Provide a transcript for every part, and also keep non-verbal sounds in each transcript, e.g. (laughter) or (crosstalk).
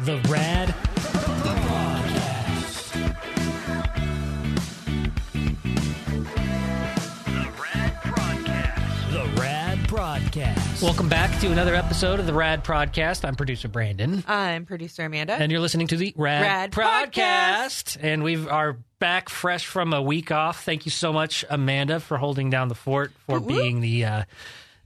The Rad Prodcast. The Rad Prodcast. The Rad Prodcast. Welcome back to another episode of the Rad Prodcast. I'm producer Brandon. I'm producer Amanda. And you're listening to the Rad, Rad Prodcast. And we are back fresh from a week off. Thank you so much, Amanda, for holding down the fort, for Woo-woo. being the uh,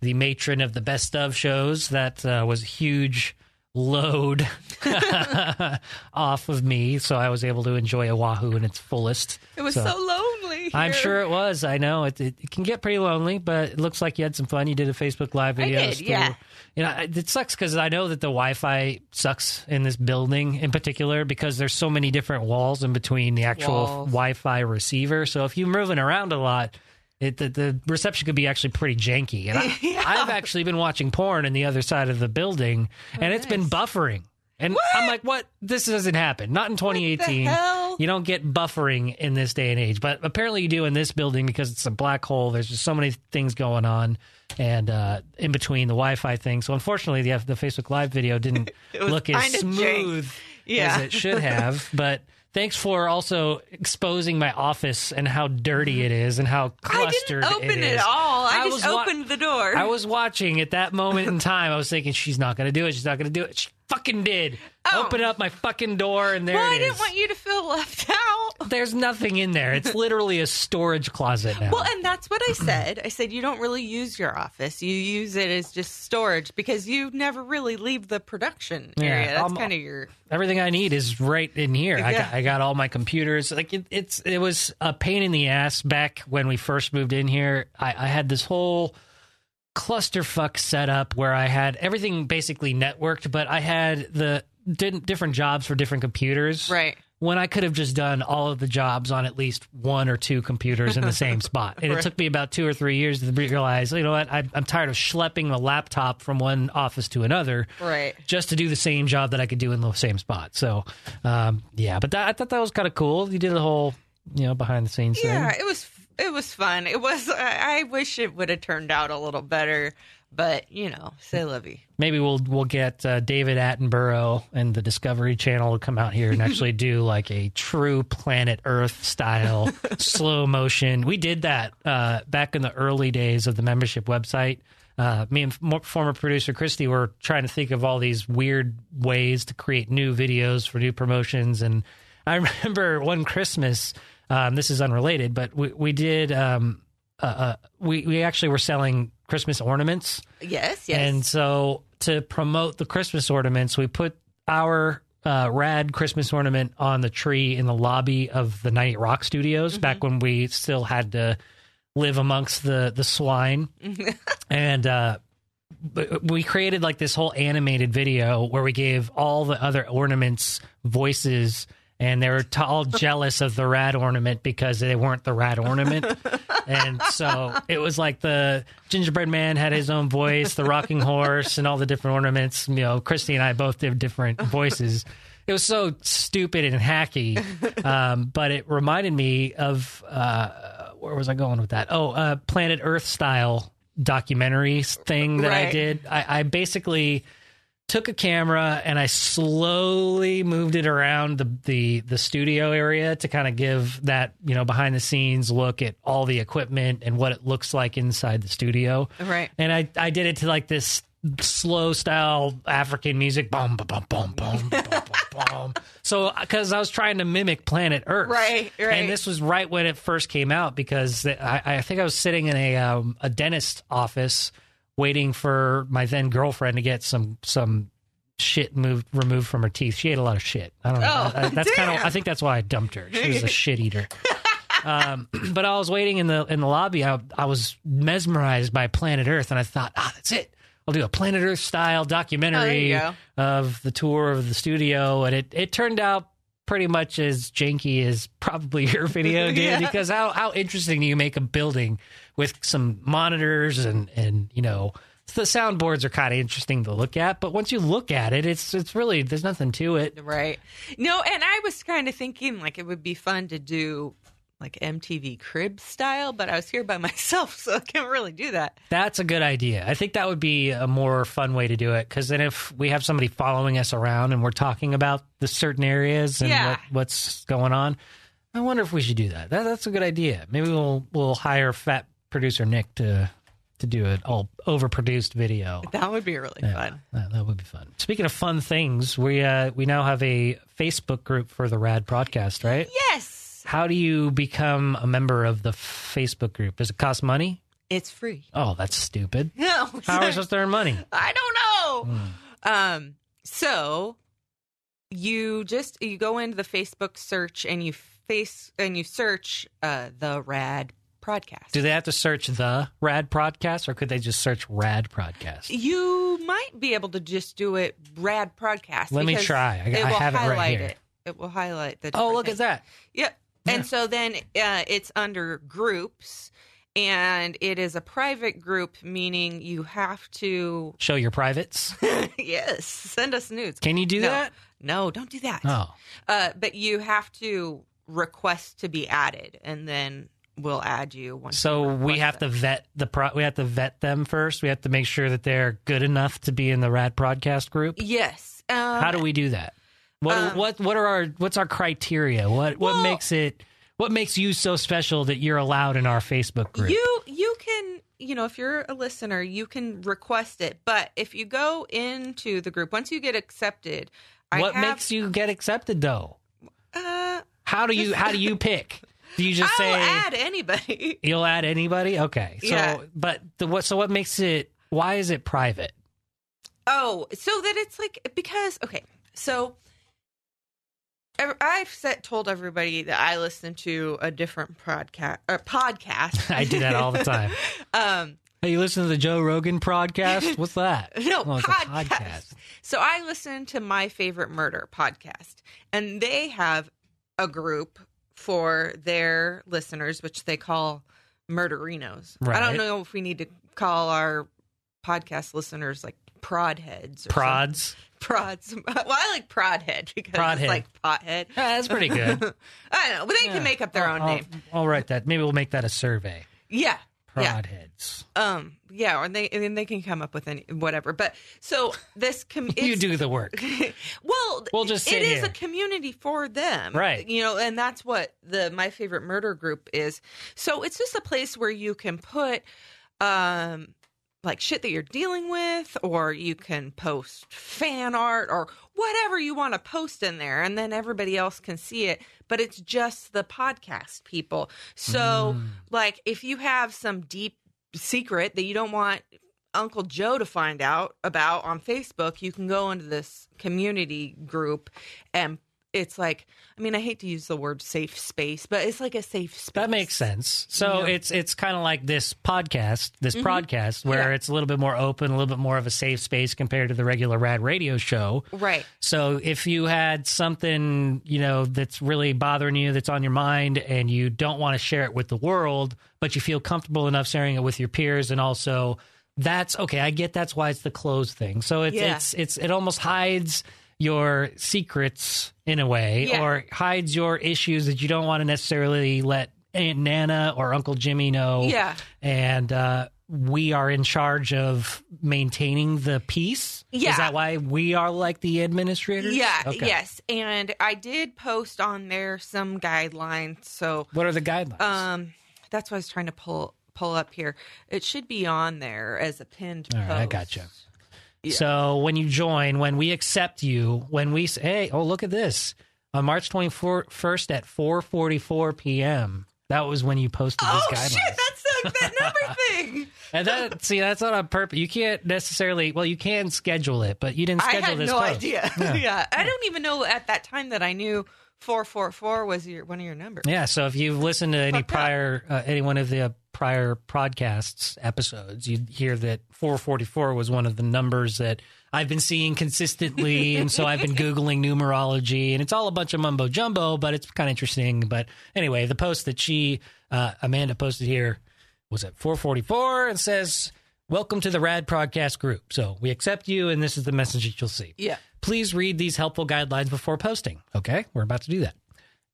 the matron of the best of shows. That uh, was a huge load (laughs) off of me, so I was able to enjoy Oahu in its fullest. it was so, lonely. I'm sure it was. I know it, it, it can get pretty lonely, but it looks like you had some fun. You did a Facebook Live I video. did, yeah. You know, it sucks because I know that the Wi-Fi sucks in this building in particular because there's so many different walls in between the actual Walls. Wi-Fi receiver. So if you're moving around a lot, it, the, the reception could be actually pretty janky. And I, (laughs) Yeah. I've actually been watching porn in the other side of the building, and it's been buffering. And I'm like, what? This doesn't happen. Not in 2018. hell? You don't get buffering in this day and age, but apparently you do in this building because it's a black hole. There's just so many things going on, and uh, in between the Wi-Fi thing. So unfortunately, the the Facebook Live video didn't (laughs) look as jank. smooth Yeah. as it should have. (laughs) but thanks for also exposing my office and how dirty it is and how clustered I didn't open it it, is. all. I, I just was wa- opened the door. I was watching at that moment in time. I was thinking, she's not going to do it. She's not going to do it. She fucking did. Oh. Open up my fucking door, and there well, it I didn't want you to feel left out. There's nothing in there. It's (laughs) literally a storage closet now. Well, and that's what I said. I said you don't really use your office. You use it as just storage because you never really leave the production Yeah, area. That's kind of your Everything I need is right in here. I, got, I got all my computers. Like it, it's it was a pain in the ass back when we first moved in here. I, I had this whole clusterfuck setup where I had everything basically networked, but I had the different jobs for different computers. right. when I could have just done all of the jobs on at least one or two computers in the (laughs) same spot. And it took me about two or three years to realize, you know what, I, I'm tired of schlepping the laptop from one office to another Right. just to do the same job that I could do in the same spot. So, um, yeah, but that, I thought that was kind of cool. You did the whole, you know, behind the scenes Yeah, thing. Yeah, it was it was fun. It was. I, I wish it would have turned out a little better, but you know, say Livy. Maybe we'll we'll get uh, David Attenborough and the Discovery Channel to come out here and actually do (laughs) like a true Planet Earth style (laughs) slow motion. We did that uh, back in the early days of the membership website. Uh, me and mo- former producer Christy were trying to think of all these weird ways to create new videos for new promotions, and I (laughs) remember one Christmas. Um, this is unrelated, but we we did. Um, uh, uh, we we actually were selling Christmas ornaments. Yes. Yes. And so to promote the Christmas ornaments, we put our uh, rad Christmas ornament on the tree in the lobby of the 98 Rock Studios back when we still had to live amongst the the swine. (laughs) and uh, but we created like this whole animated video where we gave all the other ornaments voices. And they were t- all jealous of the rat ornament because they weren't the rat ornament. and so it was like the gingerbread man had his own voice, the rocking horse, and all the different ornaments. You know, Christy and I both did different voices. It was so stupid and hacky, um, but it reminded me of uh, where was I going with that? Oh, uh, Planet Earth style documentary thing that I did. I, I basically took a camera and I slowly moved it around the the, the studio area to kind of give that you know behind the scenes look at all the equipment and what it looks like inside the studio. Right. And I I did it to like this slow style African music. Boom, boom, boom, boom, boom, boom. So, uh, because I was trying to mimic Planet Earth, right, right, and this was right when it first came out because I, I think I was sitting in a um, a dentist office waiting for my then girlfriend to get some some shit moved removed from her teeth. She ate a lot of shit. I don't know. Oh, I- that's kind of. I think that's why I dumped her. She was a (laughs) shit eater. Um, (clears throat) but I was waiting in the in the lobby. I, I was mesmerized by Planet Earth, and I thought, ah, that's it. I'll do a Planet Earth style documentary Oh, of the tour of the studio, and it it turned out pretty much as janky as probably (laughs) your video (laughs) did Yeah. because how how interesting do you make a building with some monitors and and you know the soundboards are kind of interesting to look at but once you look at it it's it's really there's nothing to it Right. No, and I was kind of thinking like it would be fun to do like MTV Crib style, but I was here by (laughs) myself, so I can't really do that. That's a good idea. I think that would be a more fun way to do it because then if we have somebody following us around and we're talking about the certain areas and Yeah. what, what's going on, I wonder if we should do that. that. That's a good idea. Maybe we'll we'll hire fat producer Nick to to do an all overproduced video. That would be really Yeah, fun. That, that would be fun. Speaking of fun things, we uh, we now have a Facebook group for the Rad Prodcast, right? Yes, How do you become a member of the Facebook group? Does it cost money? it's free. Oh, that's stupid. (laughs) No, How are we supposed to earn money? I don't know. Hmm. Um, so you just you go into the Facebook search and you face and you search uh the Rad Prodcast. Do they have to search the Rad Prodcast, or could they just search Rad Prodcast? You might be able to just do it Rad Prodcast. Let me try. I- it I will have it right highlight here. It. It will highlight the. Oh, look things. at that! Yep. And so then uh, it's under groups, and it is a private group, meaning you have to Show your privates. (laughs) yes send us nudes. Can you do No. that? No, don't do that. Oh, Uh, but you have to request to be added, and then we'll add you. Once so you we have it. to vet the pro. We have to vet them first. We have to make sure that they're good enough to be in the Rad Prodcast group. Yes. Um, How do we do that? What um, what what are our what's our criteria? What what makes it? What makes you so special that you're allowed in our Facebook group? You you can you know if you're a listener you can request it, but if you go into the group once you get accepted, I what have, makes you get accepted though? uh, How do you how do you pick? Do you (laughs) just I'll say add anybody. (laughs) you'll add anybody? Okay. So Yeah. but the what so what makes it why is it private? Oh, so that it's like because okay, so I've said, told everybody that I listen to a different podcast. Or (laughs) podcast. I do that all the time. (laughs) um, Hey, you listen to the Joe Rogan podcast? What's that? (laughs) no Oh, podcast. podcast. So I listen to my favorite murder podcast, and they have a group for their listeners, which they call murderinos. I don't know if we need to call our podcast listeners like prod heads or something. Prods. prods. (laughs) Well, I like prod head because Prodhead. it's like pothead. Yeah, that's pretty (laughs) good. I don't know, but they Yeah. can make up their I'll- own I'll- name. I'll write that. Maybe we'll make that a survey. Yeah, yeah, Prodheads. um, yeah, or they and they can come up with any whatever. But so this com- (laughs) You do the work. well, We'll just sit it is a community for them, Right. You know, and that's what the my favorite murder group is. So it's just a place where you can put, um, like shit that you're dealing with, or you can post fan art or whatever you want to post in there, and then everybody else can see it. But it's just the podcast people. So, Mm. like, if you have some deep secret that you don't want Uncle Joe to find out about on Facebook, you can go into this community group and it's like I mean I hate to use the word safe space, but it's like a safe space. That makes sense. So Yeah. it's it's kind of like this podcast, this podcast, where Mm-hmm. Yeah. it's a little bit more open, a little bit more of a safe space compared to the regular Rad Radio show. Right. So if you had something, you know, that's really bothering you, that's on your mind, and you don't want to share it with the world, but you feel comfortable enough sharing it with your peers, and also that's okay. I get that's why it's the closed thing. So it's Yeah. it's it's it almost hides your secrets in a way, Yeah. or hides your issues that you don't want to necessarily let Aunt Nana or Uncle Jimmy know. Yeah. and uh, we are in charge of maintaining the peace. Yeah. is that why we are like the administrators? Yeah, Okay. yes. And I did post on there some guidelines. So What are the guidelines? um that's what I was trying to pull pull up here. It should be on there as a pinned All post. right, I gotcha. Yeah. So when you join, when we accept you, when we say, hey, oh, look at this. On March 21st at 4.44 p.m., that was when you posted Oh these guidelines. shit, that's the, that number (laughs) thing. and that, see, that's not on purpose. You can't necessarily, well, you can schedule it, but you didn't schedule I had this no post. idea. (laughs) Yeah. Yeah. I don't even know at that time that I knew 444 was your one of your numbers. Yeah, so if you've listened to any prior, uh, any one of the prior podcasts episodes, you'd hear that 444 was one of the numbers that I've been seeing consistently, (laughs) and so I've been googling numerology, and it's all a bunch of mumbo jumbo, but it's kind of interesting. But anyway, the post that she, uh, Amanda, posted here was at 444 and says, "Welcome to the Rad Prodcast Group." So we accept you, and this is the message that you'll see. Yeah. Please read these helpful guidelines before posting. Okay, we're about to do that.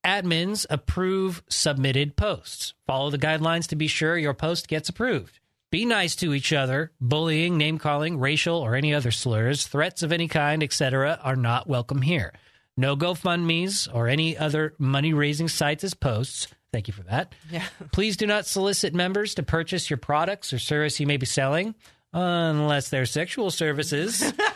Admins approve submitted posts. Follow the guidelines to be sure your post gets approved. Be nice to each other. Bullying, name calling, racial or any other slurs, threats of any kind, etc., are not welcome here. No GoFundMe's or any other money raising sites as posts. Thank you for that. Yeah. Please do not solicit members to purchase your products or service you may be selling unless they're sexual services. (laughs)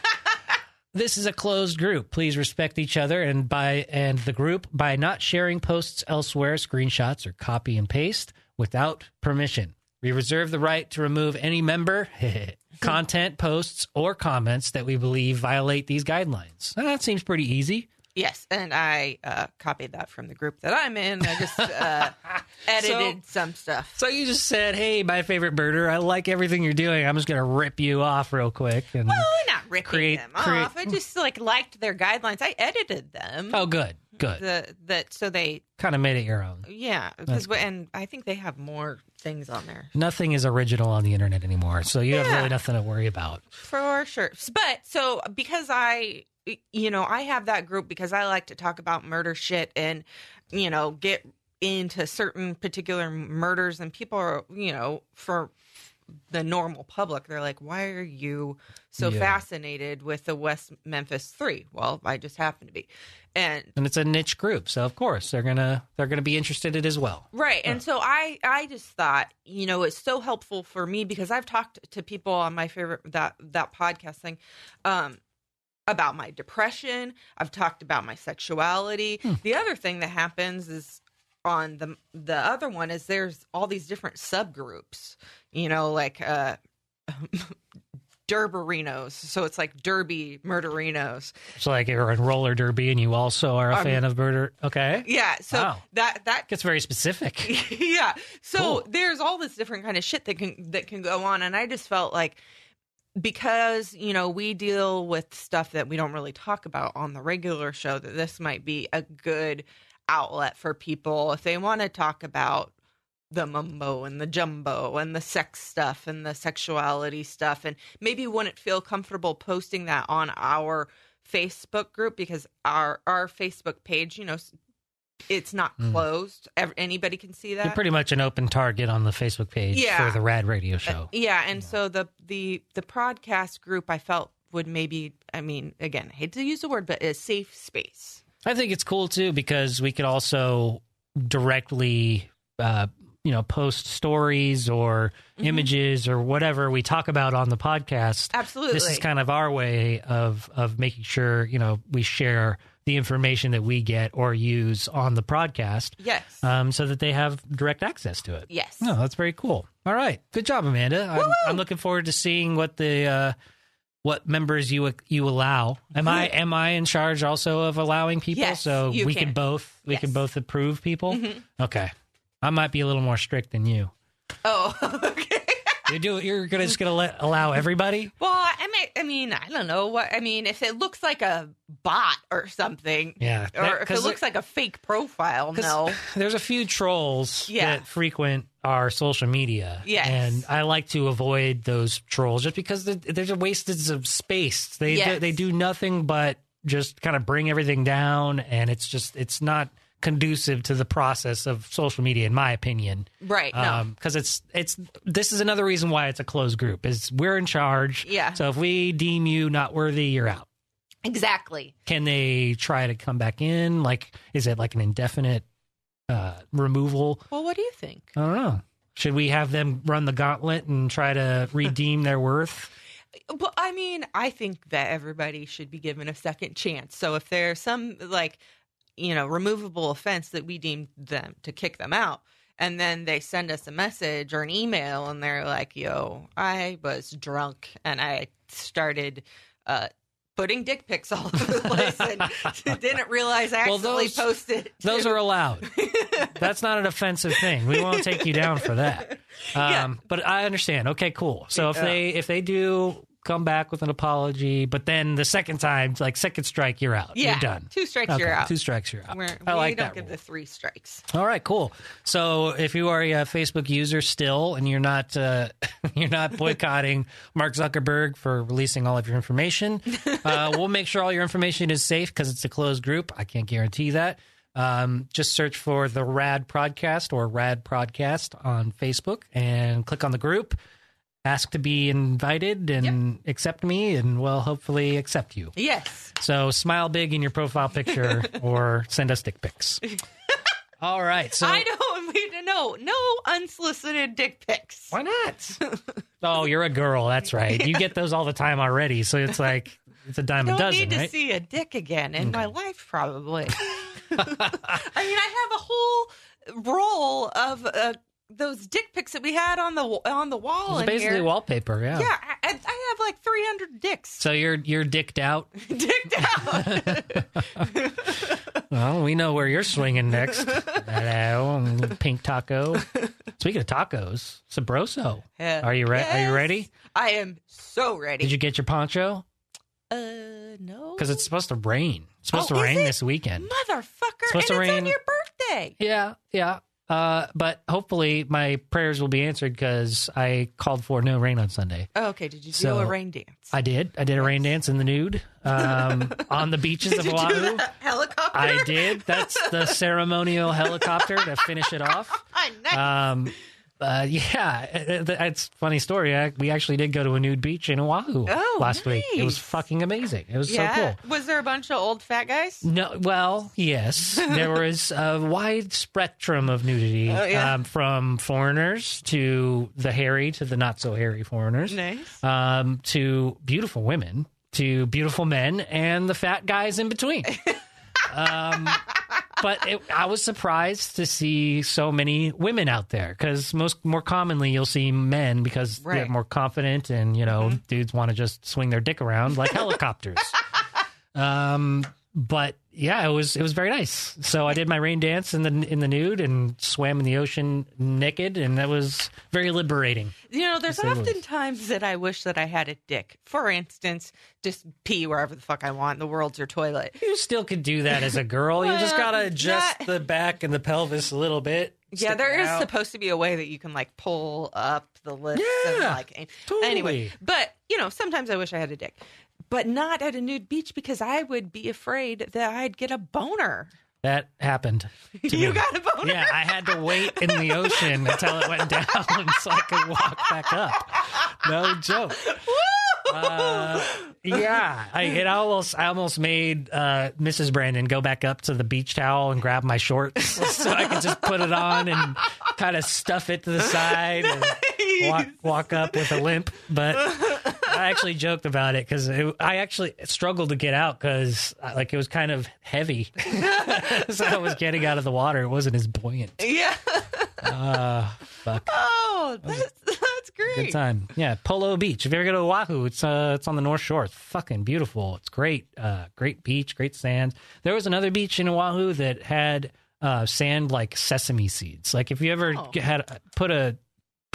this is a closed group. Please respect each other and by and the group by not sharing posts elsewhere, screenshots or copy and paste without permission. We reserve the right to remove any member (laughs) content, posts, or comments that we believe violate these guidelines. That seems pretty easy. Yes, and I uh, copied that from the group that I'm in. I just uh, (laughs) edited some stuff. So you just said, "Hey, my favorite murder, I like everything you're doing. I'm just going to rip you off real quick." And Well, not ripping Create- them create- off. I just like liked their guidelines. I edited them. oh, good, good. The, that so they kind of made it your own. yeah because and I think they have more things on there Nothing is original on the internet anymore, so you have really nothing to worry about. for sure. But so because I you know I have that group because I like to talk about murder shit and you know get into certain particular murders and people are you know for the normal public they're like why are you so Yeah. fascinated with the west memphis three well i just happen to be and And it's a niche group, so of course they're gonna they're gonna be interested in it as well. right and so i i just thought you know it's so helpful for me because i've talked to people on my favorite that that podcast thing um about my depression i've talked about my sexuality the other thing that happens is on the the other one is there's all these different subgroups you know like uh (laughs) Derberinos, so it's like Derby murderinos. So like you're in roller derby, and you also are a Um, fan of murder. Okay, Yeah, so Wow. that that gets very specific. (laughs) yeah. So Cool. there's all this different kind of shit that can that can go on, and I just felt like because you know we deal with stuff that we don't really talk about on the regular show, that this might be a good outlet for people if they want to talk about the mumbo and the jumbo and the sex stuff and the sexuality stuff. And maybe wouldn't feel comfortable posting that on our Facebook group because our our Facebook page, you know, it's not Mm. closed. Ev- Anybody can see that. You're pretty much an open target on the Facebook page Yeah. for the Rad Radio Show. yeah, and so the the the podcast group I felt would maybe I mean again, I hate to use the word but a safe space. I think it's cool too because we could also directly, uh, you know, post stories or Mm-hmm. images or whatever we talk about on the podcast. Absolutely. This is kind of our way of of making sure you know we share the information that we get or use on the podcast, yes. um, so that they have direct access to it. yes. No, that's very cool. All right, good job, Amanda. I'm, I'm looking forward to seeing what the uh, what members you you allow. Am I am I in charge also of allowing people? Yes, so we can. can both we can both approve people. Mhm. Okay, I might be a little more strict than you. Oh, (laughs) okay. You do. You're gonna just gonna let allow everybody. Well, I mean, I mean, I don't know what I mean. If it looks like a bot or something, Yeah, or that- if it looks like a fake profile, no. (laughs) There's a few trolls Yeah. that frequent our social media. Yes. And I like to avoid those trolls just because th- there's a wastage of space. They Yes. they do nothing but just kind of bring everything down and it's just it's not conducive to the process of social media in my opinion. Right? No. because it's it's this is another reason why it's a closed group is we're in charge. Yeah. So if we deem you not worthy, you're out. exactly. Can they try to come back in? Like, is it like an indefinite uh, removal? Well, what do you think? I don't know. Should we have them run the gauntlet and try to (laughs) redeem their worth? Well, I mean, I think that everybody should be given a second chance. So if there's some like, you know, removable offense that we deem them to kick them out, and then they send us a message or an email and they're like, "Yo, I was drunk and I started uh putting dick pics all over the place and (laughs) didn't realize I Well, those- posted." Those are allowed. (laughs) That's not an offensive thing. We won't take you down for that. Um, Yeah. But I understand. Okay, cool. So if Yeah. they if they do come back with an apology, but then the second time, like second strike, you're out. yeah, You're done. Two strikes, Okay, you're out. Two strikes, you're out. We're, I we like don't that. give rule. the three strikes. All right, cool. So if you are a, uh, Facebook user still, and you're not uh, (laughs) you're not boycotting (laughs) Mark Zuckerberg for releasing all of your information, (laughs) uh, we'll make sure all your information is safe because it's a closed group. I can't guarantee that, Um, just search for the Rad Prodcast or Rad Prodcast on Facebook and click on the group. Ask to be invited and accept me, and we'll hopefully accept you. Yes. So smile big in your profile picture (laughs) or send us dick pics. (laughs) All right. So I don't need to know. No unsolicited dick pics. why not? (laughs) oh, you're a girl. That's right. You get those all the time already. So it's like it's a dime a don't dozen, need to right? see a dick again in my life, probably. I mean, I have a whole roll of uh, those dick pics that we had on the on the wall It's basically here. wallpaper. Yeah. Yeah, I, I have like 300 dicks So you're you're dicked out. (laughs) dicked out. (laughs) Well, we know where you're swinging next. Hello, pink taco. Speaking of tacos, Sabroso. Are you re- Are you ready? I am so ready. Did you get your poncho? Uh, no. Because it's supposed to rain. It's supposed Oh, to rain it? this weekend. motherfucker, supposed and to it's on rain- your birthday. Yeah, yeah. Uh, but hopefully my prayers will be answered because I called for no rain on Sunday. Oh, okay, did you do So- a rain dance? I did. I did a rain dance in the nude um, (laughs) on the beaches of do Oahu. helicopter? I did. That's the ceremonial helicopter to finish it off. (laughs) nice. Um, uh, (laughs) yeah, it- it's a funny story. I, we actually did go to a nude beach in Oahu Oh, last week. It was fucking amazing. It was yeah. so cool. Was there a bunch of old fat guys? No, well, yes, (laughs) there was a wide spectrum of nudity, Oh, yeah. um, from foreigners to the hairy to the not so hairy foreigners, Nice. um, to beautiful women to beautiful men and the fat guys in between. (laughs) um, but it, I was surprised to see so many women out there because most more commonly you'll see men because they're Mm-hmm. more confident and you know dudes want to just swing their dick around like (laughs) helicopters. Um, but yeah, it was it was very nice. So I did my rain dance in the in the nude and swam in the ocean naked, and that was very liberating. You know, there's Yes, it was. often times that I wish that I had a dick. For instance, just pee wherever the fuck I want. The world's your toilet. You still could do that as a girl. you just gotta adjust that- the back and the pelvis a little bit. Yeah, there is out. supposed to be a way that you can like pull up the lips and Yeah, like totally. anyway. But you know, sometimes I wish I had a dick, but not at a nude beach because I would be afraid that I'd get a boner. that happened. You me. got a boner? Yeah, I had to wait in the ocean until it went down (laughs) so I could walk back up. No joke. Uh, yeah, I it almost I almost made uh, Mrs. Brandon go back up to the beach towel and grab my shorts (laughs) so I could just put it on and kind of stuff it to the side and walk walk up with a limp. But I actually joked about it because I actually struggled to get out because like it was kind of heavy. (laughs) so I was getting out of the water. It wasn't as buoyant. yeah. Uh, fuck. Oh, that's that's great. Good time. Yeah, Polo Beach. If you ever go to Oahu, it's uh, it's on the North Shore. It's fucking beautiful. It's great. Uh, great beach, great sand. There was another beach in Oahu that had uh, sand like sesame seeds. Like if you ever Oh. had put a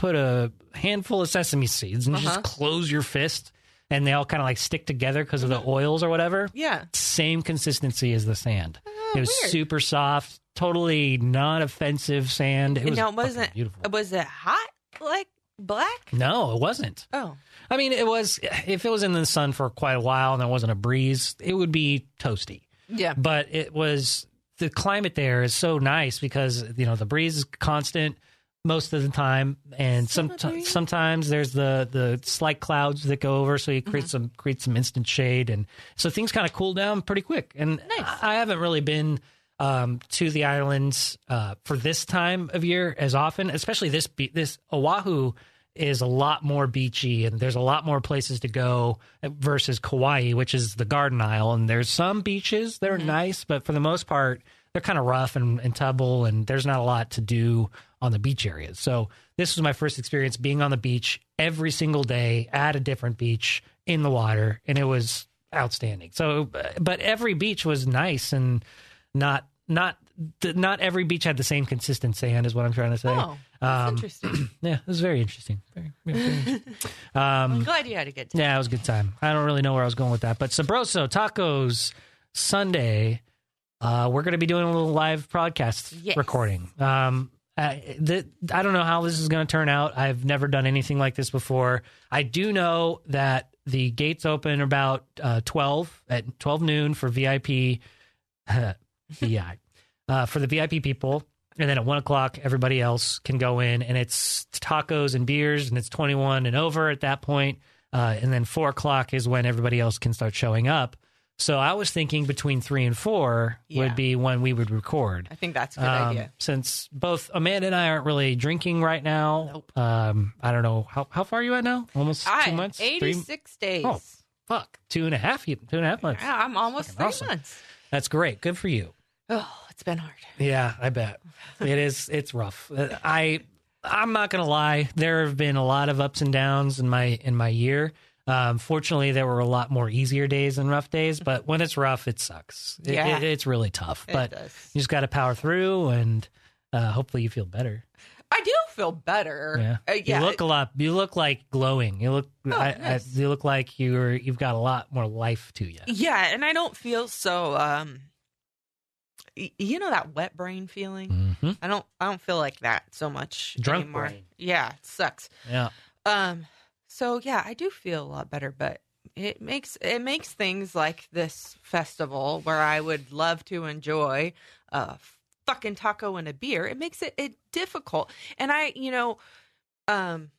put a handful of sesame seeds and Uh-huh. just close your fist, and they all kind of like stick together because of the oils or whatever. Yeah. Same consistency as the sand. Oh, it was weird. super soft, totally non offensive sand. It was now, fucking wasn't beautiful. was it hot like black? No, it wasn't. Oh, I mean, it was if it was in the sun for quite a while and there wasn't a breeze, it would be toasty. yeah. But it was the climate there is so nice because you know the breeze is constant most of the time, and some sometimes there's the the slight clouds that go over, so you Mm-hmm. create some create some instant shade, and so things kind of cool down pretty quick. And Nice. I, I haven't really been um, to the islands uh, for this time of year as often, especially this be- this Oahu is a lot more beachy and there's a lot more places to go versus Kauai, which is the Garden Isle. And there's some beaches that are nice, but for the most part, they're kind of rough and, and tubble, and there's not a lot to do on the beach areas. So this was my first experience being on the beach every single day at a different beach in the water, and it was outstanding. So, but every beach was nice and not not not every beach had the same consistent sand, is what I'm trying to say. Oh, that's Um, interesting. (clears throat) Yeah, it was very interesting. Very, very, very interesting. Um, I'm glad you had a good time. yeah, it was a good time. I don't really know where I was going with that, but Sabroso Tacos Sunday. Uh, we're going to be doing a little live podcast Yes. recording. Um, I, the, I don't know how this is going to turn out. I've never done anything like this before. I do know that the gates open about uh, twelve at twelve noon for VIP. (laughs) VI. uh, for the VIP people. And then at one o'clock, everybody else can go in, and it's tacos and beers, and it's 21 and over at that point. Uh, and then four o'clock is when everybody else can start showing up. So I was thinking between three and four Yeah. would be when we would record. I think that's a good Um, idea. Since both Amanda and I aren't really drinking right now. Nope. Um, I don't know how how far are you at now? Almost I two months. Three- 86 days. Oh, fuck, two and a half, two and a half months. Yeah, I'm almost Fucking three awesome. months. That's great. Good for you. Oh, it's been hard. Yeah, I bet it is. It's rough. Uh, I I'm not gonna lie. There have been a lot of ups and downs in my in my year. Um, fortunately, there were a lot more easier days than rough days. But when it's rough, it sucks. It, Yeah. it- it's really tough. But you just got to power through, and uh, hopefully, you feel better. I do feel better. Yeah. Uh, yeah. You look a lot. You look like glowing. You look. Oh, I, nice. I, you look like you're. You've got a lot more life to you. yeah, and I don't feel so. um y- You know that wet brain feeling. hmm I don't. I don't feel like that so much Drunk anymore. brain. Yeah, it sucks. Yeah. Um. So yeah, I do feel a lot better, but it makes it makes things like this festival where I would love to enjoy a fucking taco and a beer. It makes it, it difficult, and I, you know, um,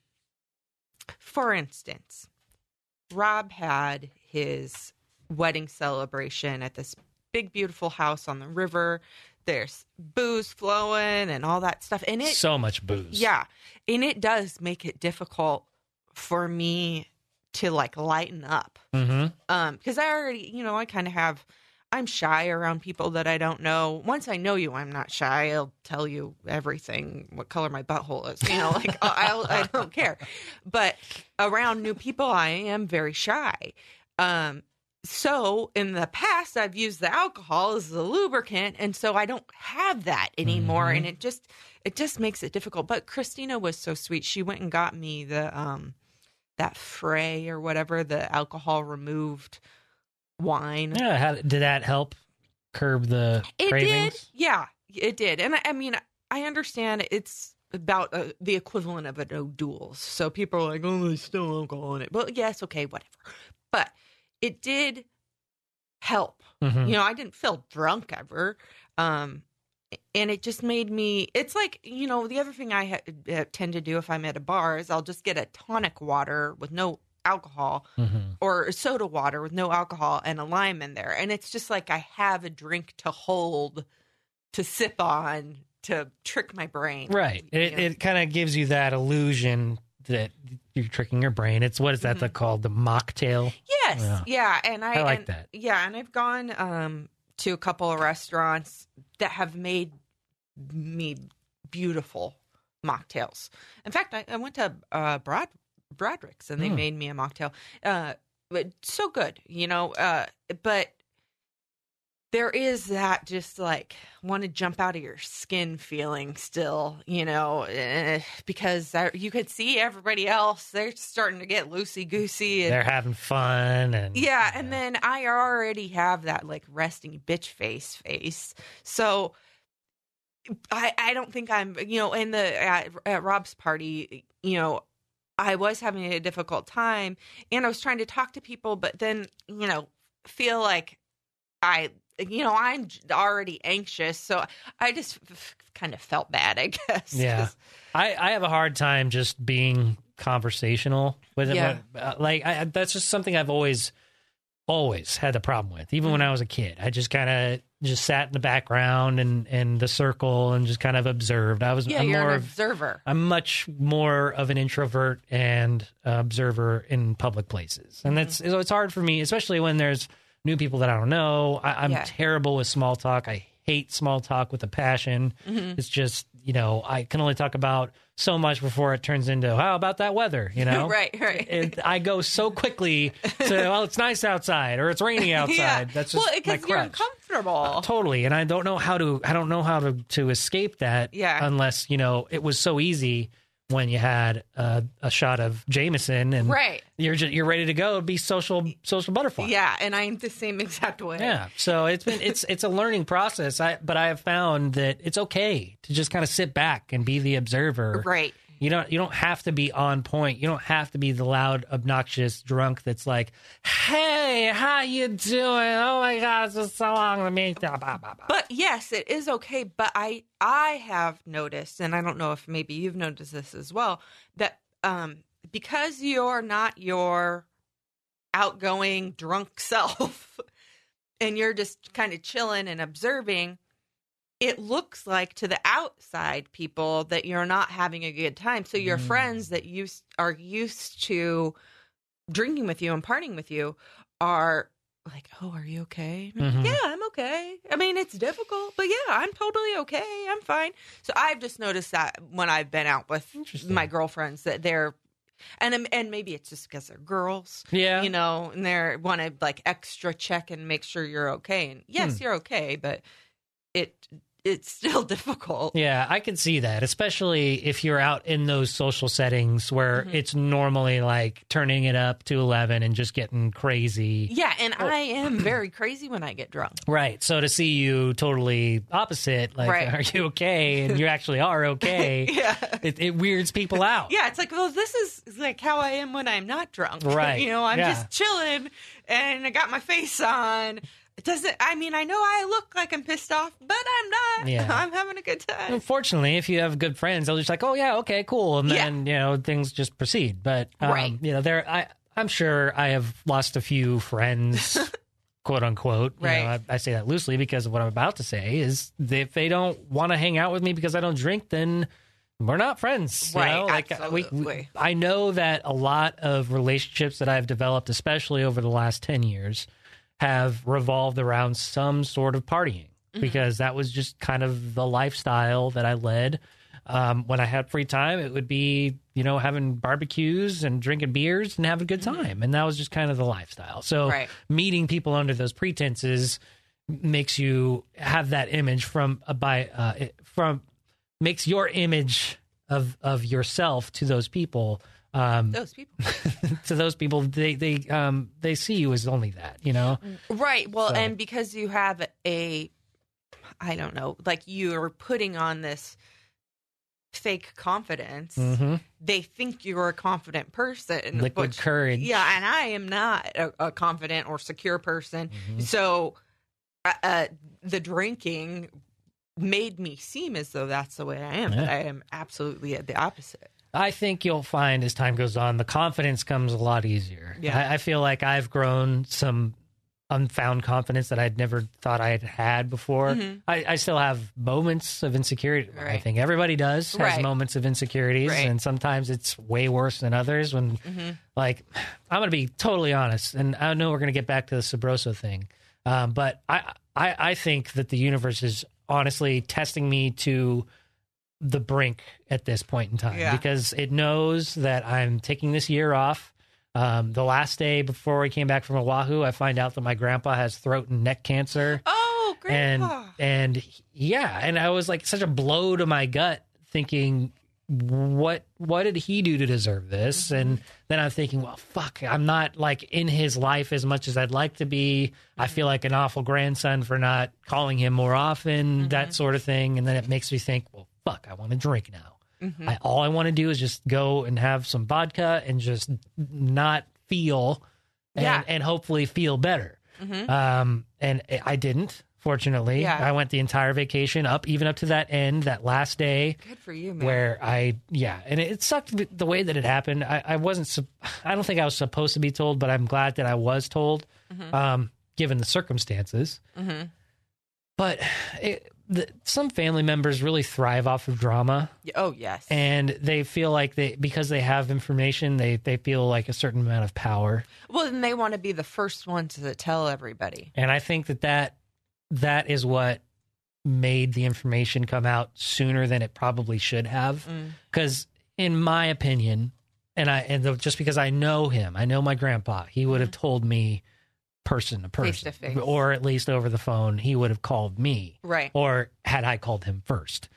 for instance, Rob had his wedding celebration at this big beautiful house on the river. There's booze flowing and all that stuff, and it so much booze. yeah. And it does make it difficult for me to like lighten up. hmm Um, because I already, you know, I kind of have I'm shy around people that I don't know. Once I know you, I'm not shy. I'll tell you everything, what color my butthole is. You know, like I'll, I don't care. But around new people, I am very shy. Um, so in the past, I've used the alcohol as the lubricant, and so I don't have that anymore, Mhm. and it just it just makes it difficult. But Christina was so sweet; she went and got me the um that Fré or whatever the alcohol removed wine. Yeah. How, did that help curb the It cravings? did, yeah, it did. And I, I mean, I understand it's about uh, the equivalent of an O'Doul's. So people are like, "Oh, there's still alcohol in it." But yes, okay, whatever. But it did help. Mhm. You know, I didn't feel drunk ever. Um, and it just made me, it's like, you know, the other thing I ha- uh, tend to do if I'm at a bar is I'll just get a tonic water with no alcohol Mhm. or soda water with no alcohol and a lime in there. And it's just like I have a drink to hold, to sip on, to trick my brain. Right. It, it kind of gives you that illusion that you're tricking your brain. It's what is that Mhm. called? The mocktail. Yes. Yeah. Yeah. And I, I like and- that. Yeah. And I've gone um, to a couple of restaurants that have made me beautiful mocktails. In fact, I, I went to uh, Brad Broderick's and they Hmm. made me a mocktail. Uh, but so good, you know. Uh, but there is that just like want to jump out of your skin feeling still, you know, eh, because I, you could see everybody else they're starting to get loosey goosey and They're having fun and yeah, and then I already have that like resting bitch face face. So I I don't think I'm you know in the at, at Rob's party, you know, I was having a difficult time and I was trying to talk to people but then, you know, feel like I you know, I'm already anxious, so I just f- kind of felt bad, I guess. Yeah, (laughs) I, I have a hard time just being conversational with it. Yeah. Uh, Like I, that's just something I've always, always had the problem with. Even Mm-hmm. when I was a kid, I just kind of just sat in the background and and the circle and just kind of observed. I was Yeah, I'm you're more an of observer. I'm much more of an introvert and uh, observer in public places, and that's Mm-hmm. so it's hard for me, especially when there's new people that I don't know. I, I'm Yeah. terrible with small talk. I hate small talk with a passion. Mhm. It's just you know I can only talk about so much before it turns into how about that weather, you (laughs) know? right, right. It, I go so quickly to well, (laughs) it's nice outside or it's rainy outside. yeah. That's just well, because you're uncomfortable. Totally, and I don't know how to. I don't know how to to escape that. Yeah. Unless you know, it was so easy when you had uh, a shot of Jameson and right. you're just, you're ready to go. Be social social butterfly. Yeah, and I'm the same exact way. Yeah. So it's been it's it's a learning process. I but I have found that it's okay to just kind of sit back and be the observer Right. You don't you don't have to be on point. You don't have to be the loud, obnoxious drunk that's like, "Hey, how you doing? Oh my god, it's been so long to meet." you." Blah, blah, blah. But yes, it is okay. But I I have noticed, and I don't know if maybe you've noticed this as well, that um because you're not your outgoing drunk (laughs) self, and you're just kind of chilling and observing, it looks like to the outside people that you're not having a good time. So your Mm. friends that you are used to drinking with you and partying with you are like, "Oh, are you okay?" Mhm. Yeah, I'm okay. I mean, it's difficult, but yeah, I'm totally okay. I'm fine. So I've just noticed that when I've been out with my girlfriends that they're and and maybe it's just because they're girls yeah, you know, and they want to like extra check and make sure you're okay. And yes, Hmm. you're okay, but it it's still (laughs) difficult. Yeah, I can see that, especially if you're out in those social settings where Mhm. it's normally like turning it up to 11 and just getting crazy. Yeah, and. I am (clears throat) very crazy when I get drunk. Right. So to see you totally opposite, like, Right. are you okay? And you actually are (laughs) okay. yeah. it, it weirds people out. Yeah, it's like, well, this is like how I am when I'm not drunk. (laughs) Right. you know, I'm Yeah. just chilling and I got my face on. It doesn't, I mean, I know I look like I'm pissed off, but I'm not. Yeah. (laughs) I'm having a good time. Unfortunately, if you have good friends, they'll just like, oh yeah, okay, cool, and Yeah. then you know things just proceed. But um, Right. you know, there, I, I'm sure I have lost a few friends, (laughs) quote unquote. You know, Right. I, I say that loosely because of what I'm about to say is if they don't want to hang out with me because I don't drink, then we're not friends. you Right, know? Like uh, we, we, absolutely. I know that a lot of relationships that I've developed, especially over the last ten years, have revolved around some sort of partying Mm-hmm. because that was just kind of the lifestyle that I led. Um, when I had free time, it would be, you know, having barbecues and drinking beers and having a good time. And that was just kind of the lifestyle. So Mm-hmm. Right. meeting people under those pretenses makes you have that image from uh, by uh, from makes your image of of yourself to those people um Those people. (laughs) to those people they they um they see you as only that you know Right. Well, So- and because you have a, I don't know, like you're putting on this fake confidence, hmm they think you're a confident person. liquid which- courage Yeah, and I am not a, a confident or secure person. Mhm. So uh, uh, the drinking made me seem as though that's the way I am, but I am absolutely the opposite. I think you'll find as time goes on, the confidence comes a lot easier. Yeah. I, I feel like I've grown some unfound confidence that I'd never thought I'd had before. Mhm. I, I still have moments of insecurity. I think everybody does has Right. moments of insecurities, Right. and sometimes it's way worse than others. When, hmm like, (sighs) I'm going to be totally honest, and I know we're going to get back to the Sabroso thing, um, but I, I I think that the universe is honestly testing me to the brink at this point in time Yeah. because it knows that I'm taking this year off. Um, the last day before I came back from Oahu, I find out that my grandpa has throat and neck cancer. Oh, grandpa. And and yeah, and I was like such a blow to my gut thinking what what did he do to deserve this? Mm-hmm. And then I'm thinking, well, fuck, I'm not like in his life as much as I'd like to be. I mm-hmm. feel like an awful grandson for not calling him more often, that mm-hmm. sort of thing. And then it makes me think, well, fuck, I want to drink now. Mhm. I, all I want to do is just go and have some vodka and just not feel and, Yeah. and hopefully feel better. Mhm. Um, and I didn't, fortunately. Yeah. I went the entire vacation up, even up to that end, that last day Good for you, man. where I, yeah, and it sucked the way that it happened. I, I wasn't, I don't think I was supposed to be told, but I'm glad that I was told, Mhm. um, given the circumstances. Mhm. But it, the, some family members really thrive off of drama Oh, yes. and they feel like they because they have information they they feel like a certain amount of power well, then they want to be the first ones to tell everybody. and i think that that that is what made the information come out sooner than it probably should have Mm. because in my opinion and i and the, just because i know him i know my grandpa he would have told me person to person Face to face. or at least over the phone he would have called me Right. or had I called him first.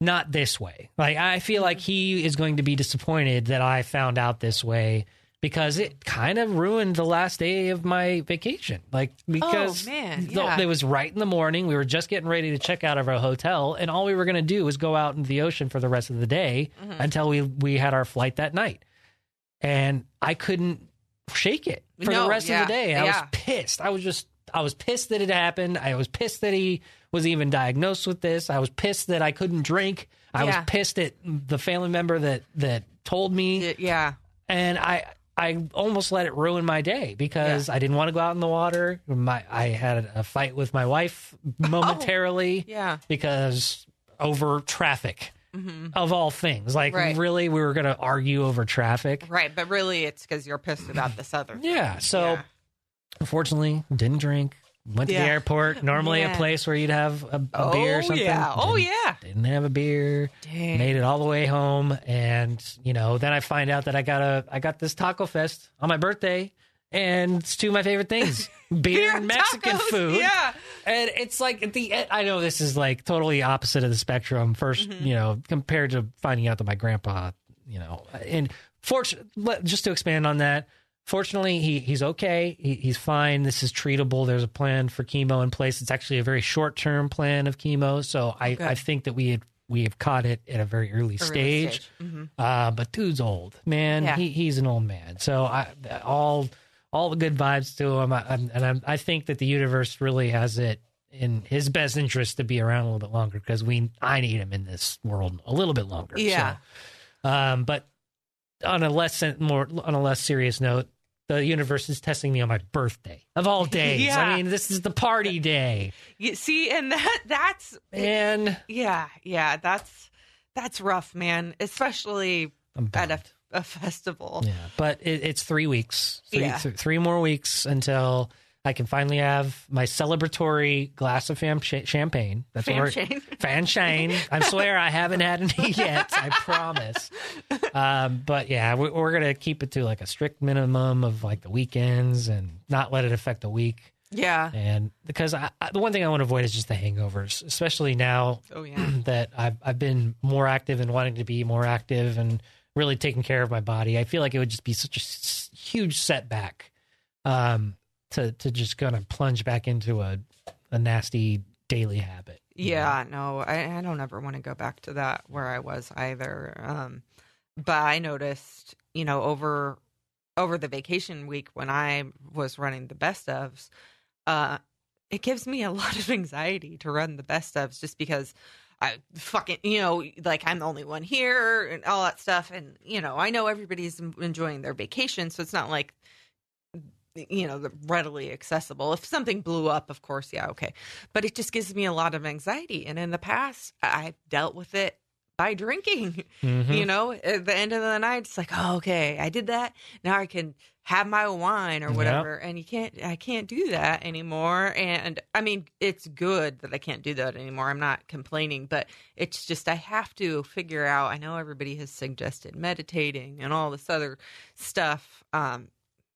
Not this way. Like I feel like he is going to be disappointed that I found out this way because it kind of ruined the last day of my vacation. Like because Oh, man, the- it was right in the morning. We were just getting ready to check out of our hotel, and all we were going to do was go out into the ocean for the rest of the day Mm-hmm. until we we had our flight that night. And I couldn't shake it for No, the rest yeah, of the day. I yeah. was pissed. I was just I was pissed that it happened. I was pissed that he was even diagnosed with this. I was pissed that I couldn't drink. I Yeah. was pissed at the family member that that told me yeah. and I I almost let it ruin my day because I didn't want to go out in the water. My I had a fight with my wife (laughs) oh, momentarily Yeah. because over traffic Mm-hmm. of all things. Like Right. really, we were going to argue over traffic. Right, but really it's because you're pissed about this other thing. Yeah. So Yeah. unfortunately, didn't drink. Went to Yeah. the airport. Normally, a place where you'd have a, a oh, beer or oh, something. yeah. Oh, Didn't- yeah. Didn't have a beer. Dang. made it all the way home and you know then i find out that i got a i got this taco fest on my birthday and it's two of my favorite things (laughs) beer and mexican tacos, food Yeah. And it's like at the end i know this is like totally opposite of the spectrum 1st Mm-hmm. you know compared to finding out that my grandpa you know and fortunately just to expand on that fortunately he he's okay. He, he's fine. This is treatable. There's a plan for chemo in place. It's actually a very short term plan of chemo. So i Good. i think that we had we have caught it at a very early, Early stage, Mhm. Uh, but dude's old man. Yeah. he, he's an old man. So i all all the good vibes to him I, I'm, and I'm, i think that the universe really has it in his best interest to be around a little bit longer because we i need him in this world a little bit longer Yeah. so, um but on a less more on a less serious note the universe is testing me on my birthday of all (laughs) days Yeah. i mean this is the party day You see, and that that's and yeah, yeah, that's that's rough, man. Especially I'm at a. (laughs) a festival. Yeah, but it, it's three weeks, three, Yeah. th- three more weeks until I can finally have my celebratory glass of fam- ch- champagne. That's what we're- Fanshane. Fan Shane. (laughs) I swear I haven't had any (laughs) yet. I promise. Um, but yeah, we, we're gonna keep it to like a strict minimum of like the weekends and not let it affect the week. Yeah. And because I, I, the one thing I want to avoid is just the hangovers, especially now Oh yeah. (clears throat) that I've I've been more active and wanting to be more active and really taking care of my body. I feel like it would just be such a huge setback um, to to just kind of plunge back into a a nasty daily habit. you know? Yeah, no, I, I don't ever want to go back to that where I was either. Um, but I noticed, you know, over over the vacation week when I was running the best ofs, uh, it gives me a (laughs) lot of anxiety to run the best ofs just because I fucking, you know, like I'm the only one here and all that stuff. And, you know, I know everybody's enjoying their vacation. So it's not like, you know, readily accessible. If something blew up, of course, yeah, okay. But it just gives me a lot of anxiety. And in the past, I've dealt with it by drinking. Mhm. (laughs) You know, at the end of the night, it's like, oh, okay, I did that. Now I can have my wine or Yep. whatever. And you can't, I can't do that anymore. And I mean, it's good that I can't do that anymore. I'm not complaining, but it's just, I have to figure out. I know everybody has suggested meditating and all this other stuff. Um,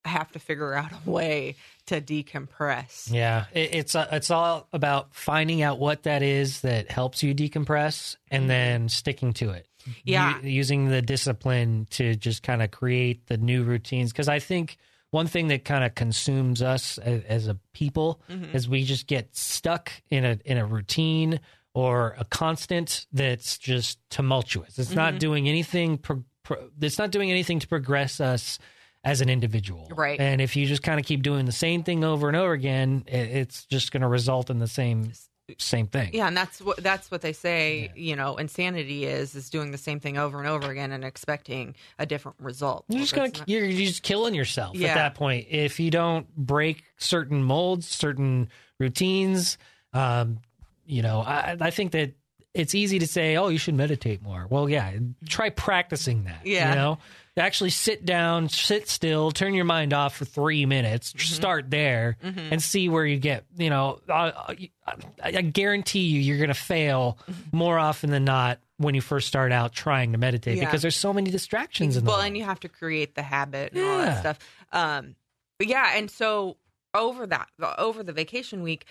I have to figure out a way to decompress. Yeah, it, it's uh, it's all about finding out what that is that helps you decompress and then sticking to it. Mm-hmm. Yeah. U- using the discipline to just kind of create the new routines because I think one thing that kind of consumes us as, as a people Mhm. is we just get stuck in a in a routine or a constant that's just tumultuous. It's not Mhm. doing anything. Pro, pro, it's not doing anything to progress us as an individual. Right. And if you just kind of keep doing the same thing over and over again, it's just going to result in the same same thing. Yeah, and that's what that's what they say. You know, insanity is is doing the same thing over and over again and expecting a different result. You're just gonna not- you're, you're just killing yourself Yeah. at that point if you don't break certain molds, certain routines. Um, you know, I, I think that it's easy to say, "Oh, you should meditate more." Well, yeah, try practicing that. Yeah. you know, actually sit down, sit still, turn your mind off for three minutes. Mm-hmm. Start there and see where you get. You know, I, I, I guarantee you, you're going to fail (laughs) more often than not when you first start out trying to meditate Yeah. because there's so many distractions in the well, and you have to create the habit and all that stuff. Um, yeah, and so over that over the vacation week,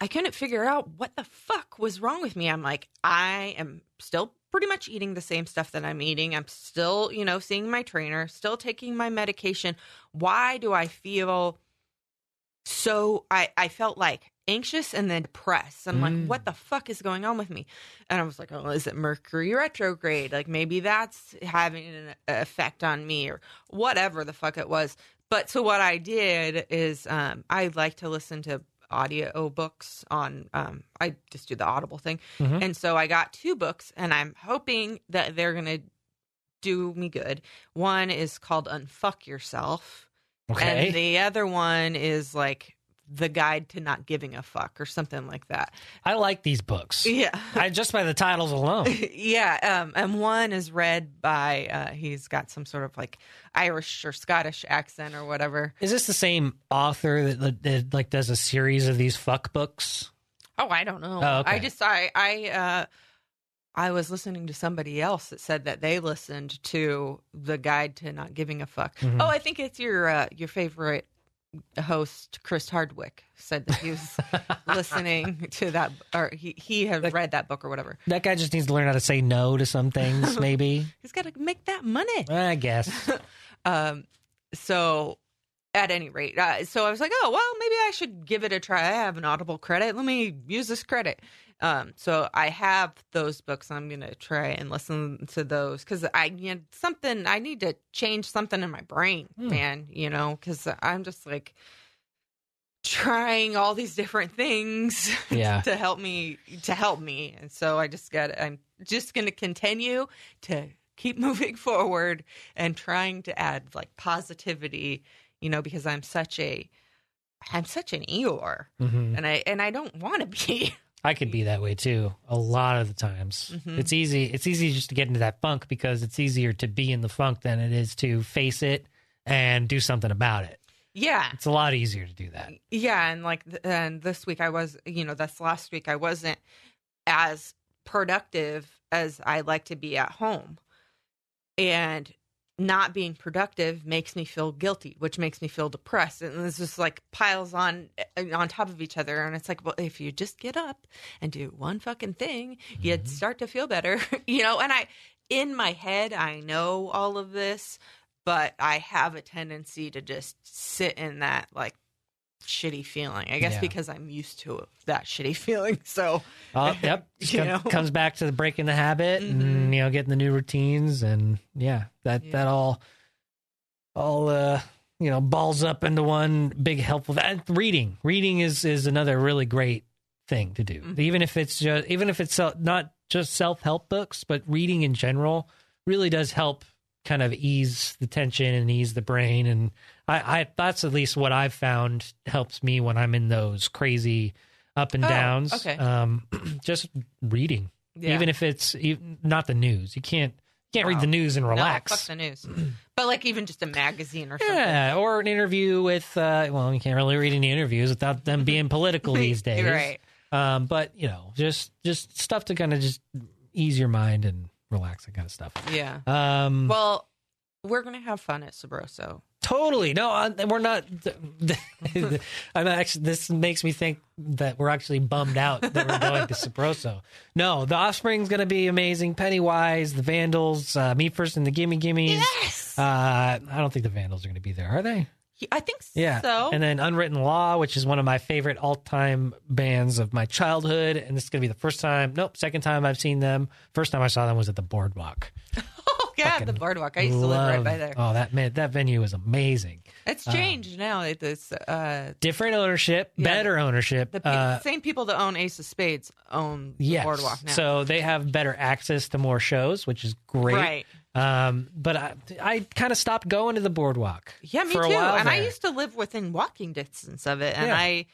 I couldn't figure out what the fuck was wrong with me. I'm like, I am still pretty much eating the same stuff that I'm eating. I'm still, you know, seeing my trainer, still taking my medication. Why do I feel so I I felt like anxious and then depressed. I'm Mm. like, what the fuck is going on with me? And I was like, oh, is it Mercury retrograde? Like maybe that's having an effect on me or whatever the fuck it was. But so what I did is um, I like to listen to audio books on um, I just do the audible thing. Mhm. And so I got two books and I'm hoping that they're gonna do me good. One is called Unfuck Yourself. Okay. And the other one is like the guide to not giving a fuck or something like that. I like these books. Yeah. (laughs) I just by the titles alone. (laughs) yeah. Um, and one is read by, uh, he's got some sort of like Irish or Scottish accent or whatever. Is this the same author that, that like does a series of these fuck books? Oh, I don't know. Oh, okay. I just, I, I, uh, I was listening to somebody else that said that they listened to the guide to not giving a fuck. Mhm. Oh, I think it's your uh, your favorite host, Chris Hardwick, said that he was (laughs) listening to that, or he he had read that book or whatever. That guy just needs to learn how to say no to some things, (laughs) maybe. He's got to make that money. I guess. (laughs) Um, so at any rate, uh, so I was like, oh well, maybe I should give it a try. I have an Audible credit. Let me use this credit. Um, so I have those books. I'm gonna try and listen to those because I you know, something I need to change something in my brain, Hmm. man. You know, because I'm just like trying all these different things (laughs) Yeah. to help me to help me and so i just got i'm just going to continue to keep (laughs) moving forward and trying to add like positivity you know because i'm such a i'm such an eeyore hmm and i and i don't want to be (laughs) I could be that way too. A lot of the times, Mhm. it's easy. It's easy just to get into that funk because it's easier to be in the funk than it is to face it and do something about it. yeah It's a lot easier to do that. yeah and like and this week i was you know this last week i wasn't as productive as i like to be at home and not being productive makes me feel guilty which makes me feel depressed. And this just like piles on eh, on top of each other. And it's like well if you just get up and do one fucking thing you'd start to feel better (laughs) you know? And i in my head i know all of this but i have a tendency to just sit in that like shitty feeling i guess Yeah. because i'm used to that shitty (laughs) feeling so Oh, yep. (laughs) You come- know? comes back to the breaking the habit Mhm. and you know getting the new routines and yeah, that Yeah. that all all uh you know balls up into one big helpful. And reading, reading is is another really great thing to do. Mhm. Even if it's just even if it's uh, not just self help books, but reading in general really does help kind of ease the tension and ease the brain. And I, I that's at least what I've found helps me when I'm in those crazy up and Oh, downs. okay. Um, (clears throat) just reading, yeah. even if it's even, not the news. You can't you can't read the news and No, relax. fuck the news. but like even just a magazine or something. yeah, or an interview with. Uh, well, you can't really read any interviews without them being political (laughs) these days. right. Um, but you know, just just stuff to kind of just ease your mind and relax, that kind of stuff. Yeah. Um, Well, we're gonna have fun at Sabroso. totally. No, I, we're not. (laughs) I'm actually. This makes me think that we're actually bummed out that we're going to Sabroso. No, the Offspring's going to be amazing. Pennywise, the Vandals, uh, Me First, and the Gimme Gimmes. Yes. Uh, I don't think the Vandals are going to be there, are they? I think Yeah. so. And then Unwritten Law, which is one of my favorite all time bands of my childhood. And this is going to be the first time, nope, second time I've seen them. First time I saw them was at the Boardwalk. (laughs) oh yeah, the boardwalk. I used to live right by there. Oh, that man, that venue is amazing. It's changed now. It's uh Different ownership, Yeah. better ownership. the pe- uh, same people that own Ace of Spades own the boardwalk now. So they have better access to more shows, which is great. right. Um, but I, I kind of stopped going to the boardwalk. Yeah, me too. And I used to live within walking distance of it. And Yeah. I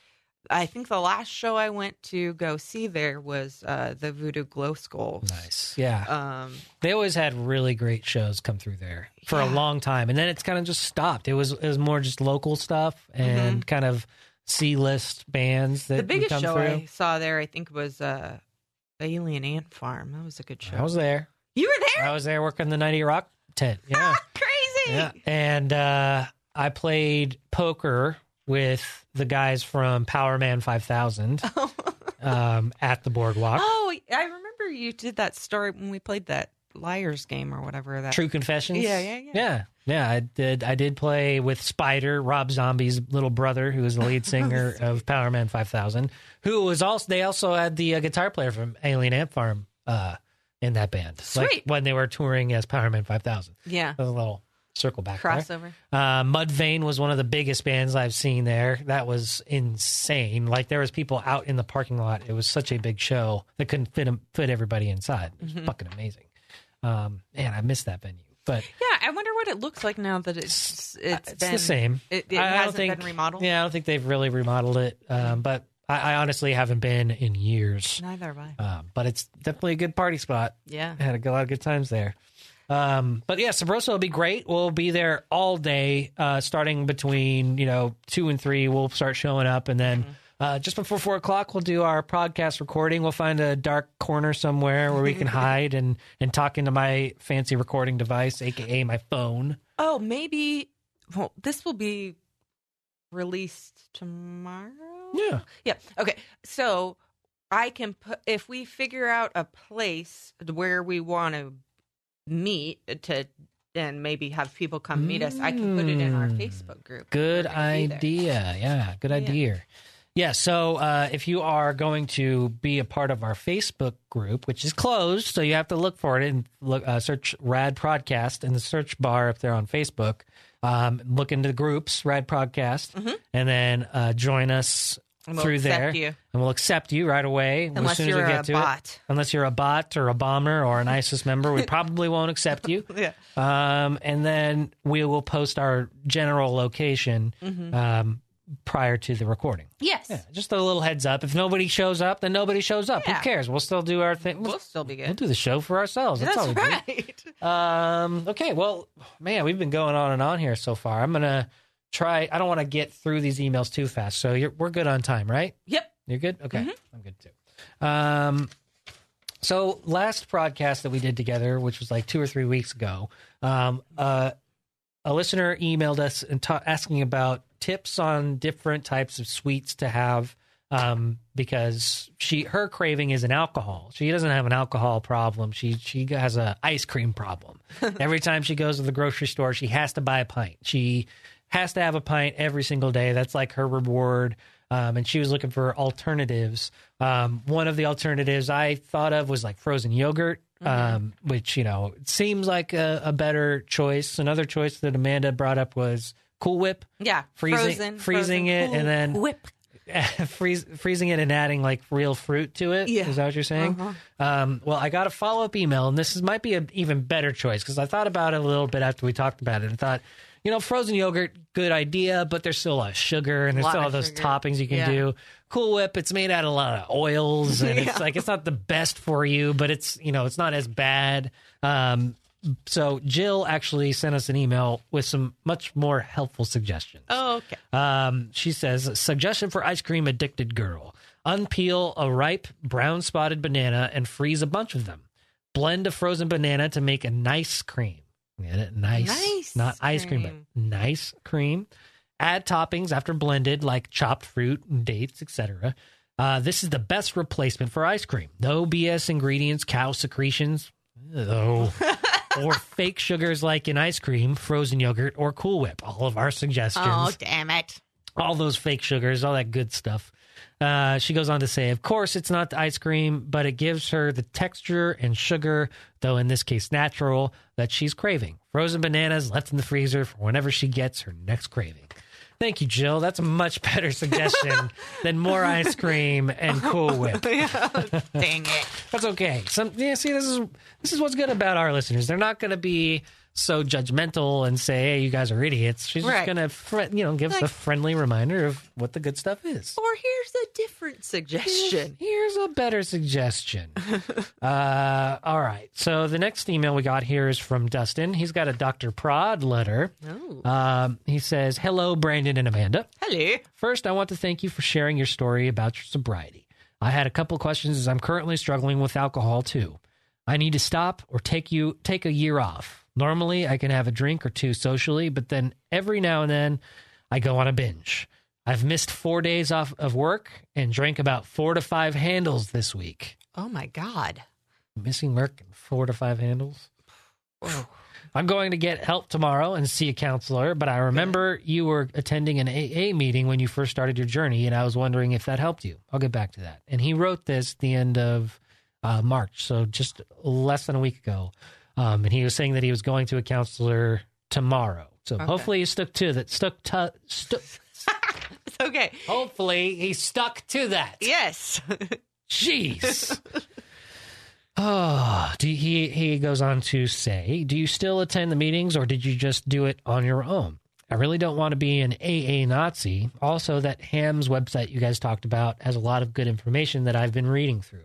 I think the last show I went to go see there was uh the Voodoo Glow Skulls. Nice. Yeah. Um They always had really great shows come through there for a long time, and then it's kind of just stopped. It was it was more just local stuff and kind of C list bands that Mm-hmm. the biggest come show through. I saw there I think was uh Alien Ant Farm. That was a good show. I was there. You were there? I was there working the Nighty Rock tent. (laughs) Yeah, Crazy. yeah. And uh, I played poker with the guys from Powerman Five Thousand (laughs) um, at the boardwalk. Oh, I remember you did that story when we played that liars game or whatever that True Confessions. Yeah, yeah, yeah. yeah, yeah. I did. I did play with Spider, Rob Zombie's little brother, who was the lead (laughs) singer of Powerman Five Thousand. Who was also they also had the uh, guitar player from Alien Ant Farm uh, in that band. Like Sweet. when they were touring as Powerman Five Thousand. yeah That was a little circle back there. crossover. Uh, Mudvayne was one of the biggest bands I've seen there. That was insane. Like there was people out in the parking lot. It was such a big show that couldn't fit fit everybody inside. It was Mm-hmm. fucking amazing. Um, man, I missed that venue, but Yeah, I wonder what it looks like now that it's it's, it's been the same. It, it I- I don't hasn't think- been remodeled. Yeah, I don't think they've really remodeled it. Um, but I, I honestly haven't been in years. Neither have I. Um, but it's definitely a good party spot. Yeah. I had a lot of good times there. Um, but yeah, Sabroso will be great. We'll be there all day, uh, starting between you know two and three. We'll start showing up, and then uh, just before four o'clock, we'll do our podcast recording. We'll find a dark corner somewhere where we can (laughs) hide and and talk into my fancy recording device, aka my phone. Oh, maybe. Well, this will be released tomorrow. Yeah, Yeah. Okay. So I can put if we figure out a place where we want to meet to and maybe have people come meet us. I can put it in our Mm. Facebook group. Good We're gonna be there. idea. Yeah, good idea. Yeah, so uh, if you are going to be a part of our Facebook group, which is closed, so you have to look for it and look uh, search Rad Prodcast in the search bar up there on Facebook. Um, look into the groups, Rad Prodcast, and then uh, join us Mm-hmm. We'll through accept there, you. and we'll accept you right away as soon as you're we a get to it. bot. Unless you're a bot or a bomber or an ISIS member, we (laughs) probably won't accept you. (laughs) Yeah. Um, and then we will post our general location um, prior to the recording. Yes. Yeah, just a little heads up. If nobody shows up, then nobody shows up. Yeah. Who cares? We'll still do our thing. We'll, We'll still be good. we'll do the show for ourselves. That's, That's all we. (laughs) Um, okay, well, man, we've been going on and on here so far. I'm gonna try. I don't want to get through these emails too fast, so you're, we're good on time, right? Yep. You're good? Okay. I'm good too. Um, so last broadcast that we did together, which was like two or three weeks ago, um, uh, a listener emailed us and ta- asking about tips on different types of sweets to have um, because she her craving is an alcohol. She doesn't have an alcohol problem. She she has a ice cream problem. (laughs) every time she goes to the grocery store, she has to buy a pint. She has to have a pint every single day. That's like her reward. Um, and she was looking for alternatives. Um, one of the alternatives I thought of was like frozen yogurt, um, which you know seems like a, a better choice. Another choice that Amanda brought up was Cool Whip, Yeah. freezing frozen, freezing frozen it, cool and then whip. (laughs) freeze, freezing it and adding like real fruit to it. Is Yeah. Is that what you're saying? Um, well, I got a follow up email, and this is, might be an even better choice because I thought about it a little bit after we talked about it and thought, you know, frozen yogurt, good idea, but there's still a lot of sugar and there's still all those sugar. toppings you can Yeah. do. Cool Whip, it's made out of a lot of oils, and (laughs) Yeah. it's like it's not the best for you, but it's you know it's not as bad. Um, so Jill actually sent us an email with some much more helpful suggestions. Oh, okay. Um, she says, suggestion for ice cream addicted girl. Unpeel a ripe brown spotted banana and freeze a bunch of them. Blend a frozen banana to make a nice cream. Get it? Nice. Nice Not ice cream, cream. but nice cream. Add toppings after blended, like chopped fruit and dates, etc. Uh, this is the best replacement for ice cream. No BS ingredients, cow secretions, oh, (laughs) or fake sugars like in ice cream, frozen yogurt, or Cool Whip. All of our suggestions Oh, damn it. all those fake sugars, all that good stuff. Uh, she goes on to say, of course, it's not the ice cream, but it gives her the texture and sugar, though in this case natural, that she's craving. Frozen bananas left in the freezer for whenever she gets her next craving. Thank you, Jill. That's a much better (laughs) suggestion than more ice cream and Cool Whip. (laughs) Dang it. That's okay. Some yeah, see this is this is what's good about our listeners. They're not going to be so judgmental and say, "Hey, you guys are idiots." She's just going to fr- you know give us a friendly reminder of what the good stuff is. Or here's a different suggestion. Here's a better suggestion. (laughs) uh, all right. So the next email we got here is from Dustin. He's got a Dr. Prod letter. Oh. Um, he says, "Hello, Brandon and Amanda." Hello. First, I want to thank you for sharing your story about your sobriety. I had a couple questions as I'm currently struggling with alcohol too. I need to stop or take you take a year off. Normally, I can have a drink or two socially, but then every now and then I go on a binge. I've missed 4 days off of work and drank about 4 to 5 handles this week. Oh, my God. missing work and four to five handles. I'm going to get help tomorrow and see a counselor, but I remember you were attending an AA meeting when you first started your journey, and I was wondering if that helped you. I'll get back to that. And he wrote this the end of uh, March, so just less than a week ago. Um, and he was saying that he was going to a counselor tomorrow. So Okay. hopefully he stuck to that. Stuck to. Stu- (laughs) okay. hopefully he stuck to that. Yes. Jeez. oh, (laughs) do he he goes on to say, do you still attend the meetings or did you just do it on your own? I really don't want to be an AA Nazi. Also, that Ham's website you guys talked about has a lot of good information that I've been reading through.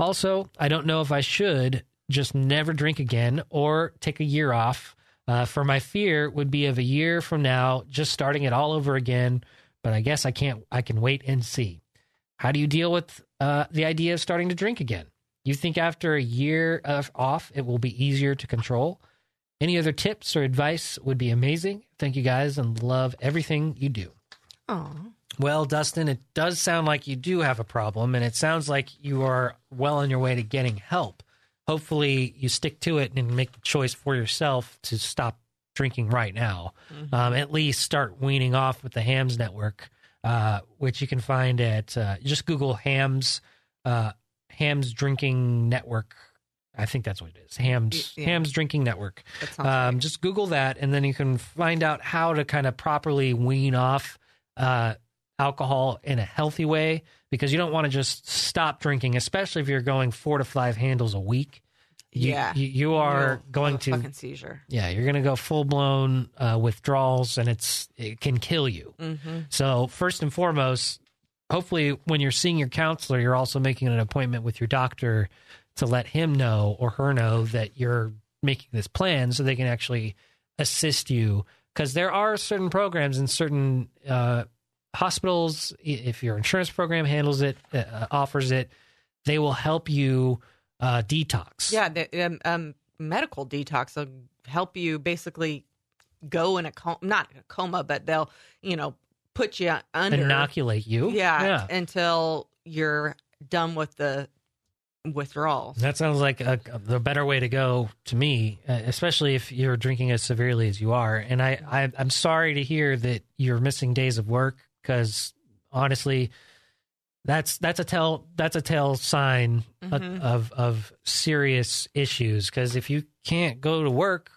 Also, I don't know if I should just never drink again or take a year off. Uh, for my fear would be of a year from now, just starting it all over again. But I guess I can't. I can wait and see. How do you deal with uh, the idea of starting to drink again? You think after a year of off, it will be easier to control? Any other tips or advice would be amazing. Thank you guys and love everything you do. Oh. Well, Dustin, it does sound like you do have a problem, and it sounds like you are well on your way to getting help. Hopefully, you stick to it and make the choice for yourself to stop drinking right now. Um, at least start weaning off with the Hams Network, uh, which you can find at uh, just Google Hams uh, Hams Drinking Network. I think that's what it is. Hams yeah. Hams Drinking Network. Um, right. just Google that, and then you can find out how to kind of properly wean off uh, alcohol in a healthy way because you don't want to just stop drinking, especially if you're going four to five handles a week. You, Yeah. you, you are You'll going to fucking seizure. yeah, you're going to go full blown uh, withdrawals, and it's it can kill you. Mm-hmm. So first and foremost, hopefully, when you're seeing your counselor, you're also making an appointment with your doctor to let him know or her know that you're making this plan, so they can actually assist you. Because there are certain programs and certain uh, hospitals, if your insurance program handles it, uh, offers it, they will help you uh, detox. Yeah, the um, um, medical detox will help you basically go in a coma, not a coma, but they'll, you know, put you under. inoculate you. yeah, yeah. until you're done with the withdrawal. That sounds like a, the better way to go to me, uh, especially if you're drinking as severely as you are. And I, I I'm sorry to hear that you're missing days of work because honestly, that's that's a tell that's a tell sign of- Mhm. of of serious issues. Because if you can't go to work,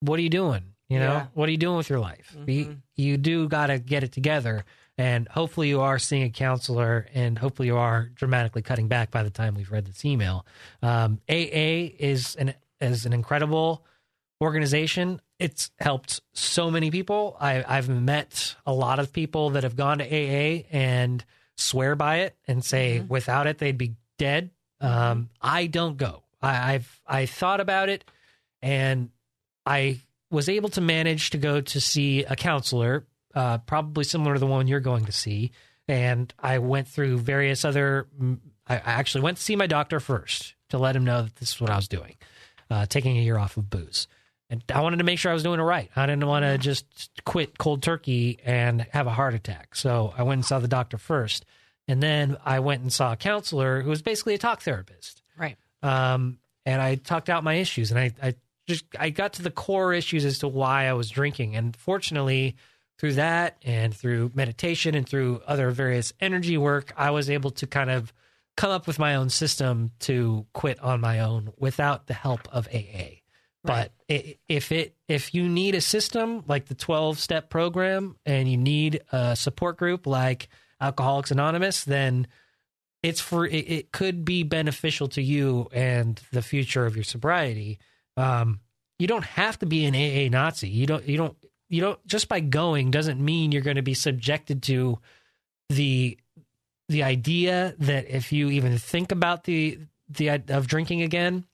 what are you doing? You know, Yeah. what are you doing with your life? You, Mhm. you do got to get it together. And hopefully you are seeing a counselor and hopefully you are dramatically cutting back by the time we've read this email. Um, AA is an, is an incredible organization. It's helped so many people. I, I've met a lot of people that have gone to AA and swear by it and say Mhm. without it, they'd be dead. Um, I don't go. I, I've, I thought about it and I was able to manage to go to see a counselor, uh, probably similar to the one you're going to see. And I went through various other. I I actually went to see my doctor first to let him know that this is what I was doing, uh, taking a year off of booze. I wanted to make sure I was doing it right. I didn't want to just quit cold turkey and have a heart attack. So I went and saw the doctor first. And then I went and saw a counselor who was basically a talk therapist Right. um, and I talked out my issues, and I, I just I got to the core issues as to why I was drinking, and fortunately, through that and through meditation and through other various energy work, I was able to kind of come up with my own system to quit on my own without the help of AA. But i if it if you need a system like the twelve step program and you need a support group like Alcoholics Anonymous, then it's for it, it could be beneficial to you and the future of your sobriety. Um, you don't have to be an AA Nazi. You don't. You don't. You don't. Just by going doesn't mean you're going to be subjected to the the idea that if you even think about the the of drinking again,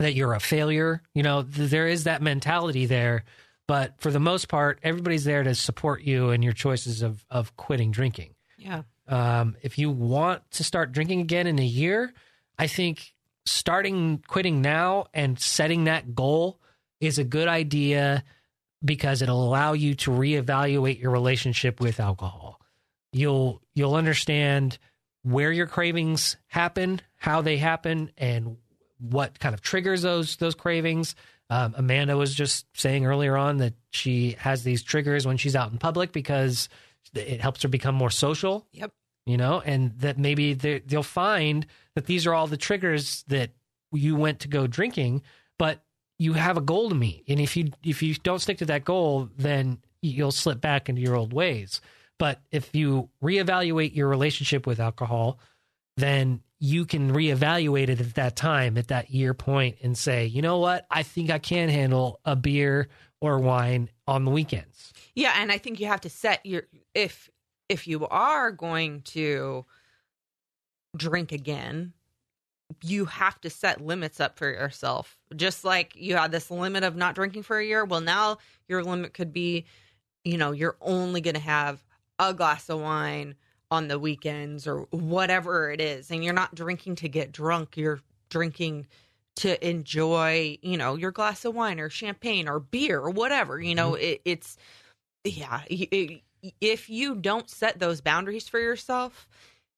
that you're a failure. You know, th- there is that mentality there. But for the most part, everybody's there to support you and your choices of of quitting drinking. Yeah. Um, if you want to start drinking again in a year, I think starting quitting now and setting that goal is a good idea because it'll allow you to reevaluate your relationship with alcohol. You'll you'll understand where your cravings happen, how they happen, and what kind of triggers those those cravings. Um, Amanda was just saying earlier on that she has these triggers when she's out in public because it helps her become more social. Yep. You know, and that maybe they- they'll find that these are all the triggers that you went to go drinking, but you have a goal to meet, and if you if you don't stick to that goal, then you'll slip back into your old ways. But if you reevaluate your relationship with alcohol, then you can reevaluate it at that time, at that year point, and say, you know what, I think I can handle a beer or wine on the weekends. Yeah, and I think you have to set your if if you are going to drink again, you have to set limits up for yourself. Just like you had this limit of not drinking for a year, well now your limit could be, you know, you're only going to have a glass of wine on the weekends or whatever it is and you're not drinking to get drunk, you're drinking to enjoy, you know, your glass of wine or champagne or beer or whatever. You know, mm-hmm. it, it's yeah. it- if you don't set those boundaries for yourself,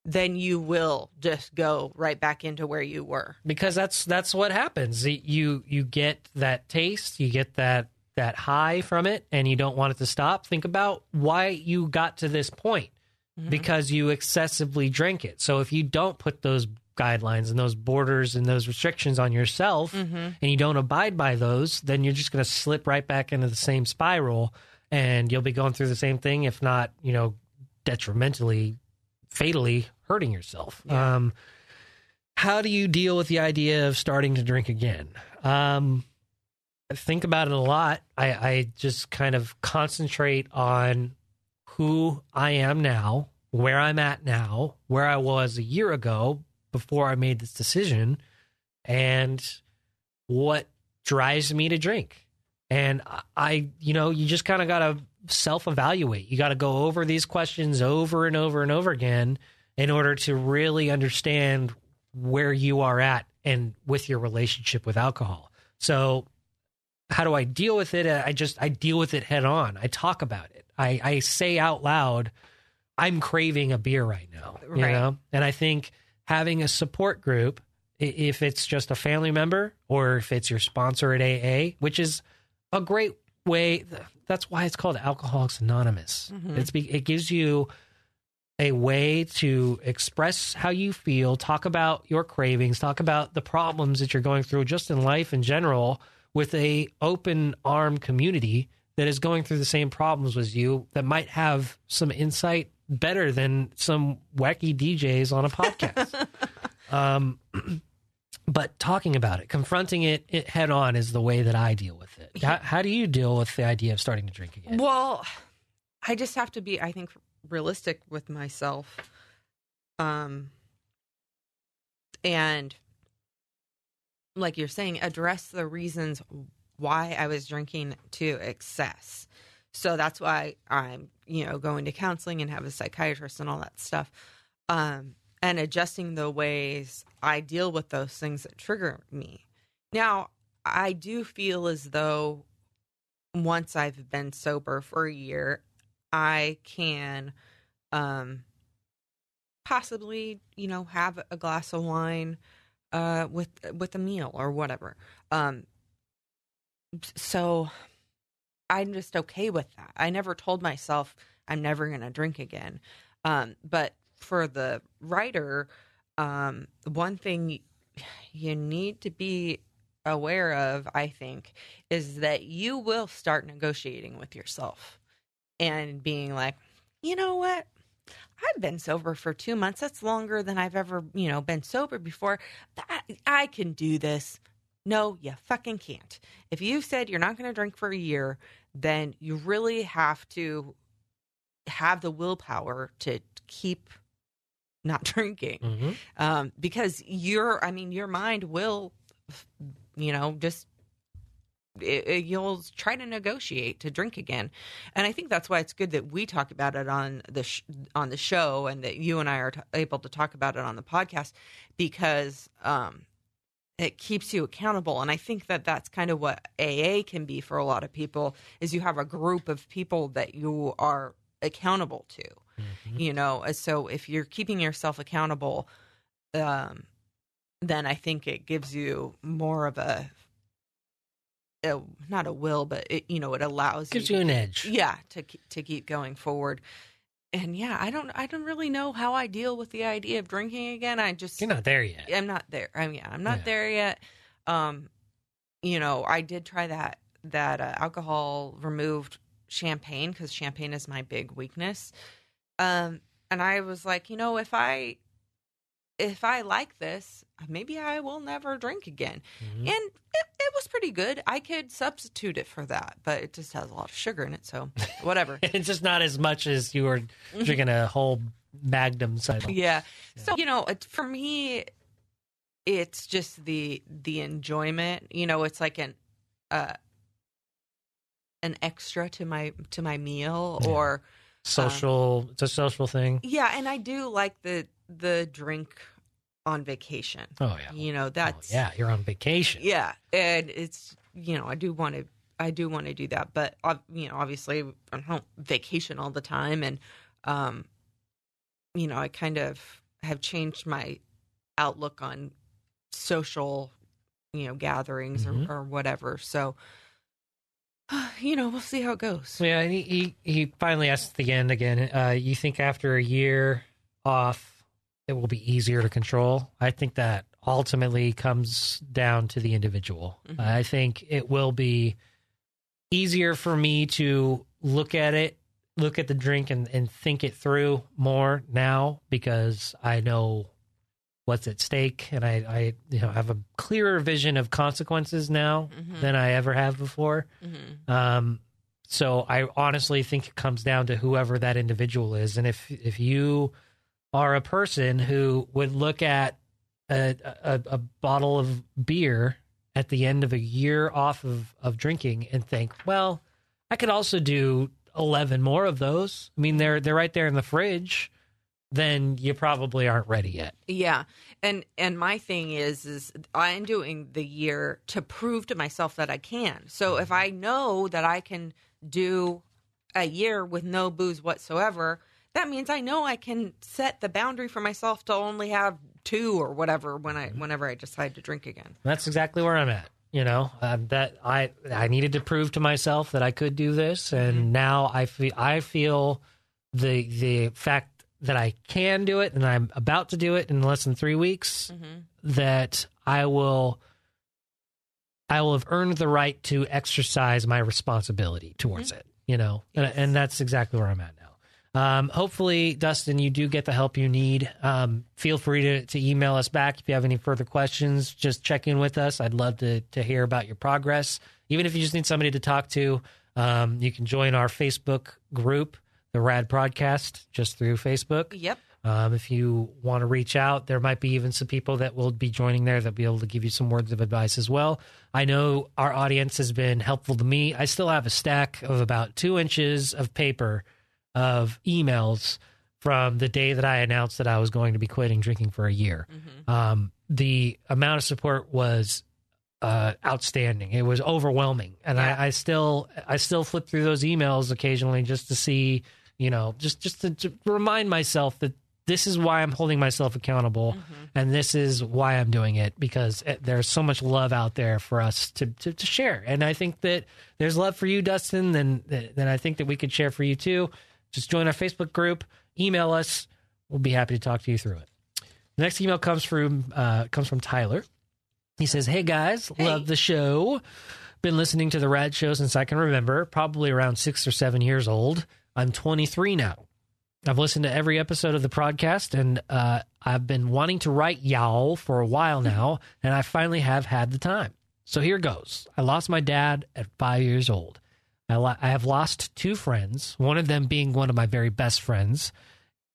then you will just go right back into where you were. because that's that's what happens. You you get that taste, you get that that high from it, and you don't want it to stop. Think about why you got to this point because you excessively drink it. So if you don't put those guidelines and those borders and those restrictions on yourself, Mm-hmm. and you don't abide by those, then you're just going to slip right back into the same spiral, and you'll be going through the same thing, if not, you know, detrimentally, fatally hurting yourself. Yeah. Um, how do you deal with the idea of starting to drink again? Um, I think about it a lot. I, I just kind of concentrate on who I am now, where I'm at now, where I was a year ago before I made this decision, and what drives me to drink. And I- you know, you just kind of got to self evaluate. You got to go over these questions over and over and over again in order to really understand where you are at and with your relationship with alcohol. So, how do I deal with it? I just I deal with it head on. I talk about it. I, I say out loud, I'm craving a beer right now. You Right. know? And I think having a support group, if it's just a family member or if it's your sponsor at AA, which is a great way. That's why it's called Alcoholics Anonymous. Mhm. It's be, it gives you a way to express how you feel, talk about your cravings, talk about the problems that you're going through just in life in general with a open arm community that is going through the same problems as you that might have some insight better than some wacky DJs on a podcast. (laughs) um, (clears throat) but talking about it, confronting it, it head on is the way that I deal with it. How, how do you deal with the idea of starting to drink again? Well, I just have to be, I think, realistic with myself. Um, and like you're saying, address the reasons why I was drinking to excess. So that's why I'm, you know, going to counseling and have a psychiatrist and all that stuff. Um, and adjusting the ways I deal with those things that trigger me. Now, I do feel as though once I've been sober for a year, I can um possibly, you know, have a glass of wine uh with with a meal or whatever. Um so I'm just okay with that. I never told myself I'm never going to drink again. Um but for the writer, um one thing you need to be aware of, I think, is that you will start negotiating with yourself and being like, you know what? I've been sober for two months. That's longer than I've ever, you know, been sober before. I, I can do this. No, you fucking can't. If you said you're not going to drink for a year, then you really have to have the willpower to keep not (laughs) drinking Mhm. um, because your, I mean, your mind will, you know, just it, it- you'll try to negotiate to drink again, and I think that's why it's good that we talk about it on the sh- on the show, and that you and I are t- able to talk about it on the podcast because um, it keeps you accountable, and I think that that's kind of what AA can be for a lot of people is you have a group of people that you are accountable to Mhm. you know so if you're keeping yourself accountable um then I think it gives you more of a, a not a will, but it you know it allows Gives you you an edge. yeah to to keep going forward. And yeah, I don't I don't really know how I deal with the idea of drinking again. I just You're not there yet. I'm not there. I mean, yeah, I'm not Yeah. there yet. Um, you know, I did try that that uh, alcohol removed champagne because champagne is my big weakness. Um, and I was like, you know, if I if I like this, maybe I will never drink again. Mhm. And it, it was pretty good. I could substitute it for that, but it just has a lot of sugar in it, so (laughs) whatever. It's just not as much as you were drinking a whole Magnum cider. yeah. So you know, it, for me, it's just the the enjoyment. You know, it's like an uh, an extra to my to my meal, Yeah. or Social. it's a social thing. yeah. And I do like the the drink on vacation. Oh yeah. You know, Oh, that's yeah. You're on vacation. yeah, and it's you know I do want to I do want to do that, but you know obviously I don't vacation all the time, and um, you know I kind of have changed my outlook on social you know gatherings Mhm. or, or whatever. So (sighs) you know we'll see how it goes. Yeah, he, he he finally asked at the end again. Uh, you think after a year off, it will be easier to control? I think that ultimately comes down to the individual. Mhm. I think it will be easier for me to look at it, look at the drink, and and think it through more now because I know what's at stake, and I I you know have a clearer vision of consequences now Mhm. than I ever have before. Mhm. Um, so I honestly think it comes down to whoever that individual is, and if if you are a person who would look at a, a, a bottle of beer at the end of a year off of, of drinking and think, well, I could also do eleven more of those. I mean, they're they're right there in the fridge. Then you probably aren't ready yet. Yeah. And and my thing is is I'm doing the year to prove to myself that I can. So if I know that I can do a year with no booze whatsoever, that means I know I can set the boundary for myself to only have two or whatever when I whenever I decide to drink again. That's exactly where I'm at. You know um, that I I needed to prove to myself that I could do this, and mm-hmm. now I feel I feel the the fact that I can do it, and I'm about to do it in less than three weeks. Mm-hmm. That I will I will have earned the right to exercise my responsibility towards mm-hmm. it. You know, and, and that's exactly where I'm at now. Um, hopefully, Dustin, you do get the help you need. Um, feel free to, to email us back if you have any further questions. Just check in with us. I'd love to to hear about your progress. Even if you just need somebody to talk to, um, you can join our Facebook group, the Rad Prodcast, just through Facebook. Yep. Um, if you want to reach out, there might be even some people that will be joining there that'll be able to give you some words of advice as well. I know our audience has been helpful to me. I still have a stack of about two inches of paper of emails from the day that I announced that I was going to be quitting drinking for a year. Mhm. Um, the amount of support was uh, outstanding. It was overwhelming, and Yeah. I, I still I still flip through those emails occasionally just to see, you know, just just to, to remind myself that this is why I'm holding myself accountable, Mm-hmm. and this is why I'm doing it because it, there's so much love out there for us to, to to share, and I think that there's love for you, Dustin. Then then I think that we could share for you too. Just join our Facebook group, email us. We'll be happy to talk to you through it. The next email comes from uh, comes from Tyler. He says, "Hey guys, Hey. love the show. Been listening to the Rad Show since I can remember. Probably around six or seven years old. I'm 23 now. I've listened to every episode of the podcast, and uh, I've been wanting to write y'all for a while now, and I finally have had the time. So here goes. I lost my dad at five years old. I, lo- I have lost two friends, one of them being one of my very best friends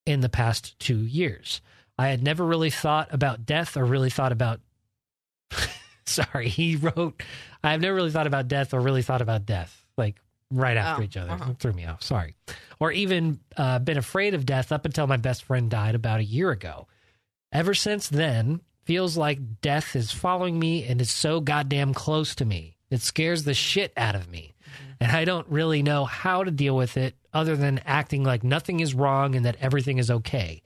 in the past two years. I had never really thought about death or really thought about. (laughs) Sorry, he wrote, I have never really thought about death or really thought about death, like right after Oh, each other. uh-huh. Threw me off. Sorry. Or even uh, been afraid of death up until my best friend died about a year ago. Ever since then, feels like death is following me and is so goddamn close to me. It scares the shit out of me. And I don't really know how to deal with it other than acting like nothing is wrong and that everything is okay.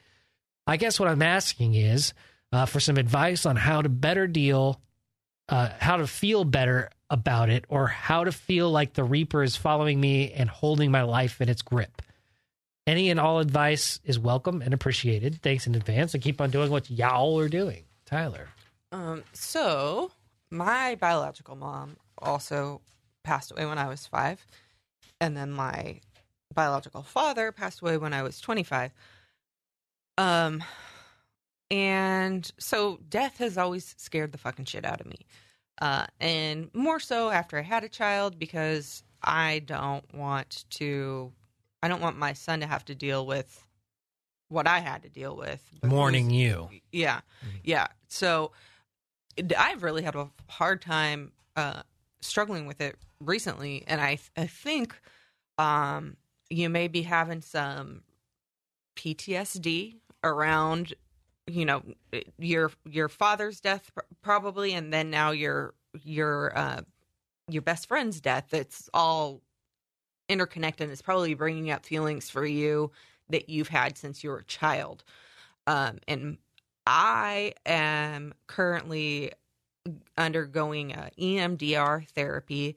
I guess what I'm asking is uh, for some advice on how to better deal, uh, how to feel better about it, or how to feel like the Reaper is following me and holding my life in its grip. Any and all advice is welcome and appreciated. Thanks in advance and keep on doing what y'all are doing. Tyler. Um, so my biological mom also passed away when I was five, and then my biological father passed away when I was twenty-five. Um, and so death has always scared the fucking shit out of me, uh, and more so after I had a child because I don't want to. I don't want my son to have to deal with what I had to deal with. Mourning you. yeah, yeah. So I've really had a hard time uh, struggling with it recently, and I I think um, you may be having some PTSD around you know your your father's death probably, and then now your your uh, your best friend's death. It's all interconnected. It's probably bringing up feelings for you that you've had since you were a child. Um, and I am currently undergoing a E EMDR therapy.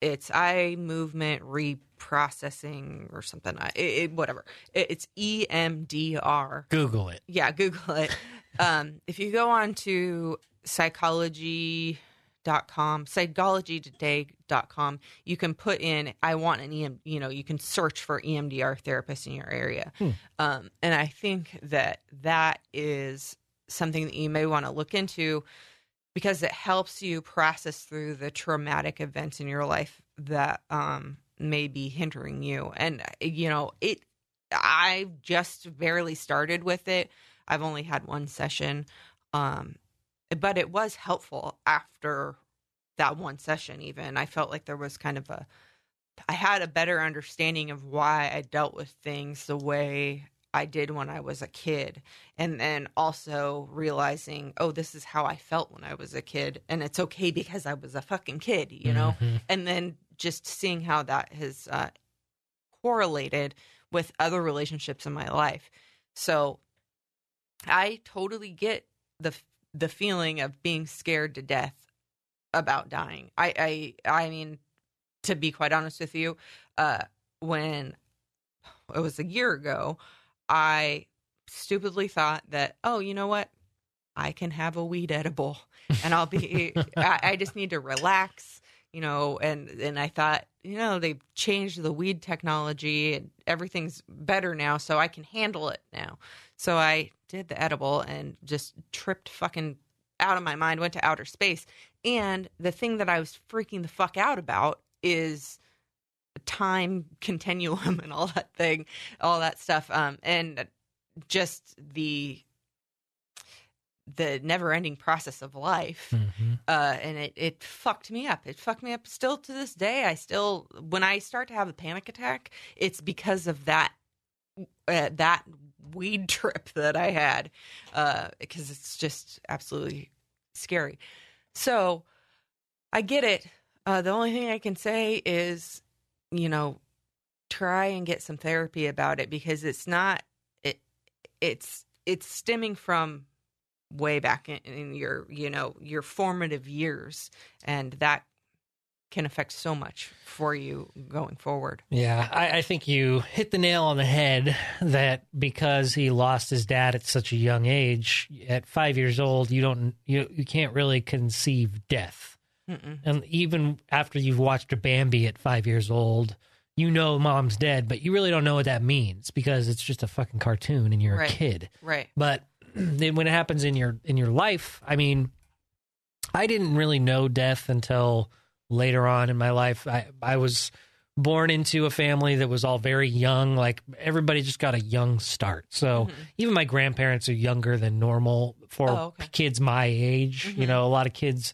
It's eye movement reprocessing or something. It, it, whatever. It, it's EMDR. Google it. Yeah, (laughs) Google it. um, if you go on to psychology.com, psychologytoday.com, you can put in, I want an EM, you know, you can search for EMDR therapist in your area. Hmm. Um, and I think that that is something that you may want to look into because it helps you process through the traumatic events in your life that um, may be hindering you. And, you know, it, I just barely started with it. I've only had one session. Um, but it was helpful after that one session, even. I felt like there was kind of a, I had a better understanding of why I dealt with things the way I did when I was a kid. And then also realizing, oh, this is how I felt when I was a kid. And it's okay because I was a fucking kid, you know? Mhm. and then just seeing how that has uh, correlated with other relationships in my life. So I totally get the the feeling of being scared to death about dying. I I I mean, to be quite honest with you, uh, when it was a year ago, I stupidly thought that, oh, you know what? I can have a weed edible (laughs) and I'll be I, I just need to relax, you know, and and I thought, you know, they've changed the weed technology and everything's better now, so I can handle it now. So I did the edible and just tripped fucking out of my mind, went to outer space. And the thing that I was freaking the fuck out about is time continuum (laughs) and all that thing, all that stuff. Um, and just the the never ending process of life. Mhm. Uh, and it, it fucked me up. It fucked me up still to this day. I still, when I start to have a panic attack, it's because of that, uh, that weed (laughs) trip that I had, uh, because it's just absolutely scary. So I get it. Uh, the only thing I can say is, you know, try and get some therapy about it because it's not, it, it's, it's stemming from way back in, in your you know your formative years and that can affect so much for you going forward Yeah, I, I think you hit the nail on the head that because he lost his dad at such a young age, at five years old, you don't you you can't really conceive death. Mm-mm. And even after you've watched a Bambi at five years old, you know mom's dead, but you really don't know what that means because it's just a fucking cartoon and you're Right. a kid. right But (clears throat) then when it happens in your in your life, I mean, I didn't really know death until later on in my life. I I was born into a family that was all very young. Like everybody just got a young start. So Mhm. even my grandparents are younger than normal for Oh, okay. kids my age. You Mhm. know, a lot of kids.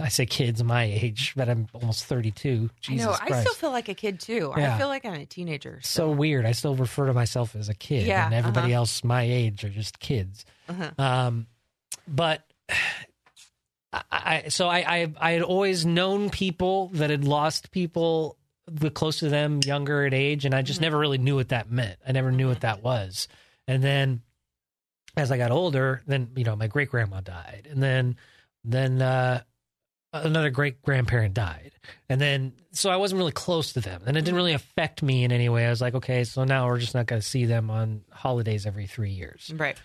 I say kids my age, but I'm almost 32. Jesus i know Christ. i still feel like a kid too Yeah. i feel like i'm a teenager so weird. I still refer to myself as a kid, Yeah, and everybody uh-huh. else my age are just kids. uh-huh. Um, but I, I so I, I I had always known people that had lost people the close to them younger at age, and I just Mhm. never really knew what that meant. I never knew what Mhm. that was. And then as I got older, then you know my great grandma died, and then then uh, another great grandparent died, and then so I wasn't really close to them, and it didn't really affect me in any way. I was like, okay, so now we're just not going to see them on holidays every three years, Right.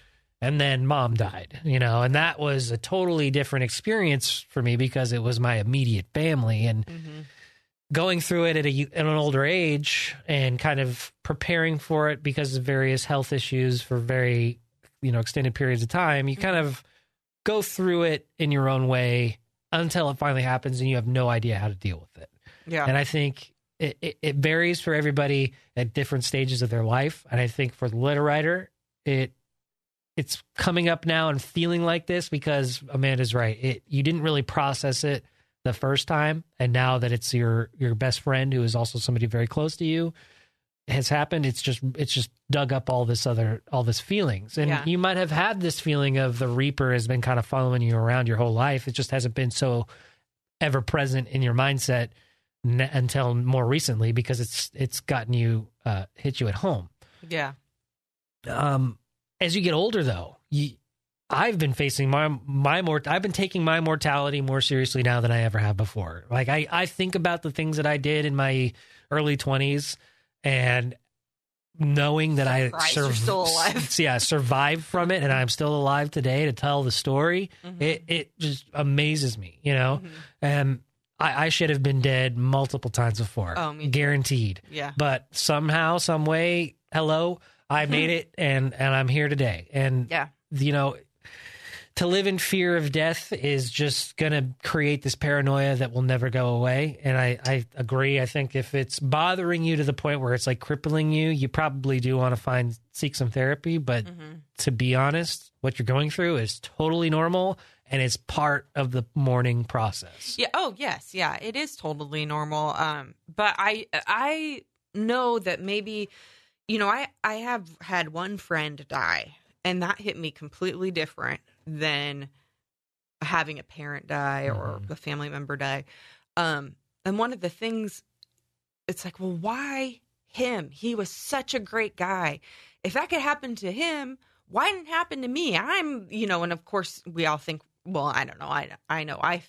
and then mom died, you know, and that was a totally different experience for me because it was my immediate family, and hmm going through it at, a, at an older age and kind of preparing for it because of various health issues for very you know extended periods of time you kind of go through it in your own way until it finally happens and you have no idea how to deal with it. Yeah. and i think it, it, it varies for everybody at different stages of their life. And i think for the letter writer it it's coming up now and feeling like this because amanda's right. It you didn't really process it the first time. And now that it's your your best friend who is also somebody very close to you has happened it's just it's just dug up all this other all this feelings and Yeah. you might have had this feeling of the reaper has been kind of following you around your whole life it just hasn't been so ever present in your mindset n- until more recently because it's it's gotten you uh hit you at home yeah. um as you get older though you i've been facing my my more i've been taking my mortality more seriously now than i ever have before like i i think about the things that i did in my early 20s and knowing that i you're still alive. yeah survived from it and i'm still alive today to tell the story Mhm. it it just amazes me you know Mhm. and I, I should have been dead multiple times before Oh, guaranteed Yeah. but somehow some way hello i made (laughs) it and and i'm here today and Yeah. you know to live in fear of death is just going to create this paranoia that will never go away and I, I agree i think if it's bothering you to the point where it's like crippling you you probably do want to find seek some therapy but hmm to be honest what you're going through is totally normal and it's part of the mourning process Yeah. Oh, yes. Yeah. It is totally normal. Um, but I I know that maybe, you know, I I have had one friend die, and that hit me completely different than having a parent die or Mhm. a family member die. Um, and one of the things, it's like, well, why him? He was such a great guy. If that could happen to him, why didn't it happen to me? I'm, you know, and of course we all think, well, I don't know. I I know I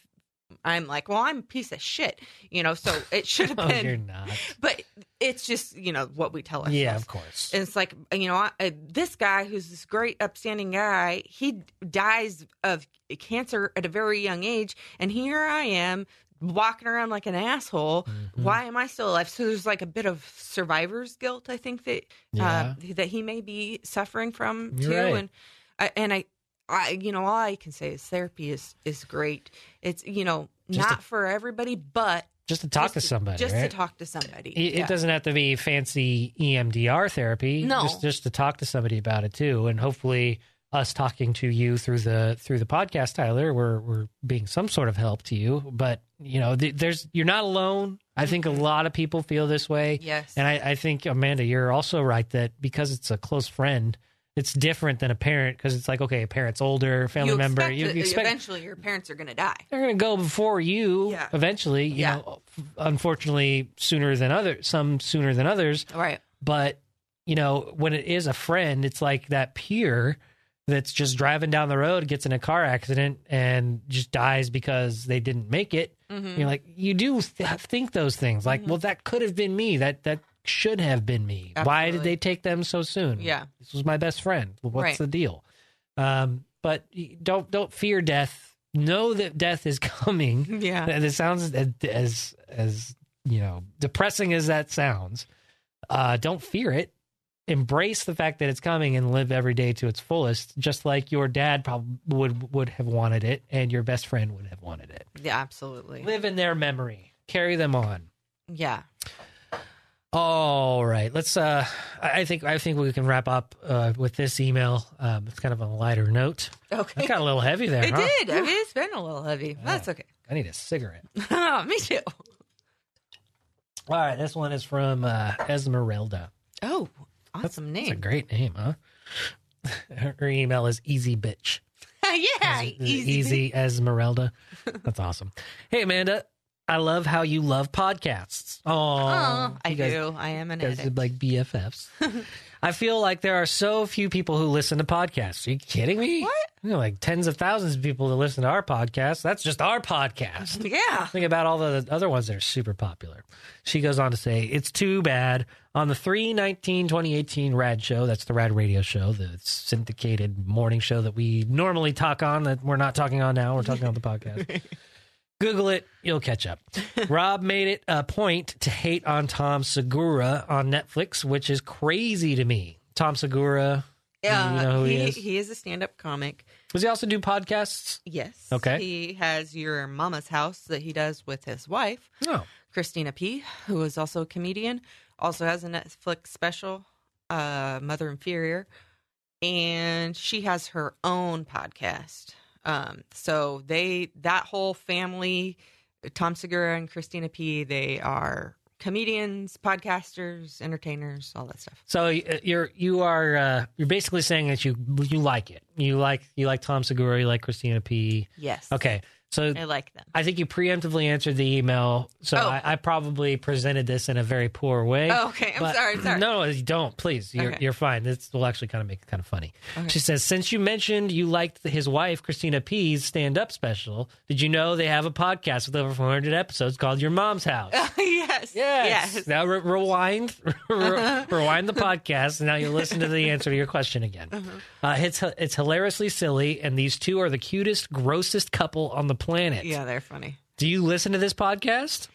I'm like, well, I'm a piece of shit, you know. So it should have (laughs) oh been, you're not but it's just you know what we tell ourselves. yeah of course And it's like you know, I, uh, this guy who's this great, upstanding guy, he dies of cancer at a very young age, and here I am walking around like an asshole. Mhm. Why am I still alive? So there's like a bit of survivor's guilt. I think that yeah uh, that he may be suffering from You're too. right. And I, and I, I, you know, all I can say is therapy is is great. It's you know Just not for everybody, but just to talk just to somebody just right? to talk to somebody. It, Yeah. it doesn't have to be fancy EMDR therapy. No. just just to talk to somebody about it too, and hopefully us talking to you through the through the podcast, Tyler, we're we're being some sort of help to you. But you know, th- there's you're not alone. I think a Mhm. lot of people feel this way, Yes. and I, I think Amanda, you're also right that because it's a close friend, it's different than a parent because it's like okay, a parent's older, family you member, expect you, that you expect eventually your parents are going to die. they're going to go before you Yeah. eventually. You Yeah. know, unfortunately, sooner than others, some sooner than others Right. but you know when it is a friend it's like that peer that's just driving down the road gets in a car accident and just dies because they didn't make it hmm you're like you do th- think those things like Mhm. well that could have been me that that should have been me why did they take them so soon Yeah. this was my best friend Well, what's Right. the deal um but don't don't fear death know that death is (laughs) coming Yeah. and it sounds as as, as you know depressing as that sounds. Uh, don't fear it. Embrace the fact that it's coming and live every day to its fullest, just like your dad probably would would have wanted it, and your best friend would have wanted it. Yeah. Absolutely. Live in their memory. Carry them on. Yeah. All right, let's. Uh, I think I think we can wrap up uh, with this email. Um, it's kind of on a lighter note. Okay. it got a little heavy there. It huh? did. I mean, it's been a little heavy. That's okay. I need a cigarette. (laughs) Me too. All right, this one is from uh, Esmeralda. Oh, awesome name. That's a great name, huh? (laughs) Her email is easy bitch. (laughs) yeah. Is it- is it Easy. easy Esmeralda. That's awesome. Hey Amanda, I love how you love podcasts. Oh, Oh, I do. I am an guys are addict. like BFFs. (laughs) I feel like there are so few people who listen to podcasts. Are you kidding me? What? You know, like tens of thousands of people that listen to our podcast. That's just our podcast. (laughs) Yeah. Think about all the other ones that are super popular. She goes on to say, It's too bad. On the 319 2018 Rad Show, that's the Rad Radio Show, the syndicated morning show that we normally talk on, that we're not talking on now. We're talking on the (laughs) podcast. Google it, you'll catch up. (laughs) Rob made it a point to hate on Tom Segura on Netflix, which is crazy to me. Tom Segura, Yeah. you know he he, is? he is a stand up comic. does he also do podcasts? Yes. Okay. He has Your Mama's House that he does with his wife, No. Christina P., who is also a comedian. Also has a Netflix special, uh, Mother Inferior. And she has her own podcast. Um, so they that whole family, Tom Segura and Christina P., they are comedians, podcasters, entertainers, all that stuff. So uh, you're you are uh, you're basically saying that you you like it. You like you like Tom Segura. You like Christina P. Yes. Okay, so I like them. I think you preemptively answered the email. So Oh. I, I probably presented this in a very poor way. Oh, okay. I'm sorry. I'm sorry. No, you don't. Please, you're Okay. you're fine. This will actually kind of make it kind of funny. Okay. She says, since you mentioned you liked his wife Christina P's stand-up special, did you know they have a podcast with over 400 episodes called Your Mom's House? (laughs) yes. Yes. Yes. Now re- rewind, (laughs) re- rewind the podcast, and now you listen to the answer to your question again. Uh, it's it's hilariously silly, and these two are the cutest, grossest couple on the planet. Yeah, they're funny. Do you listen to this podcast?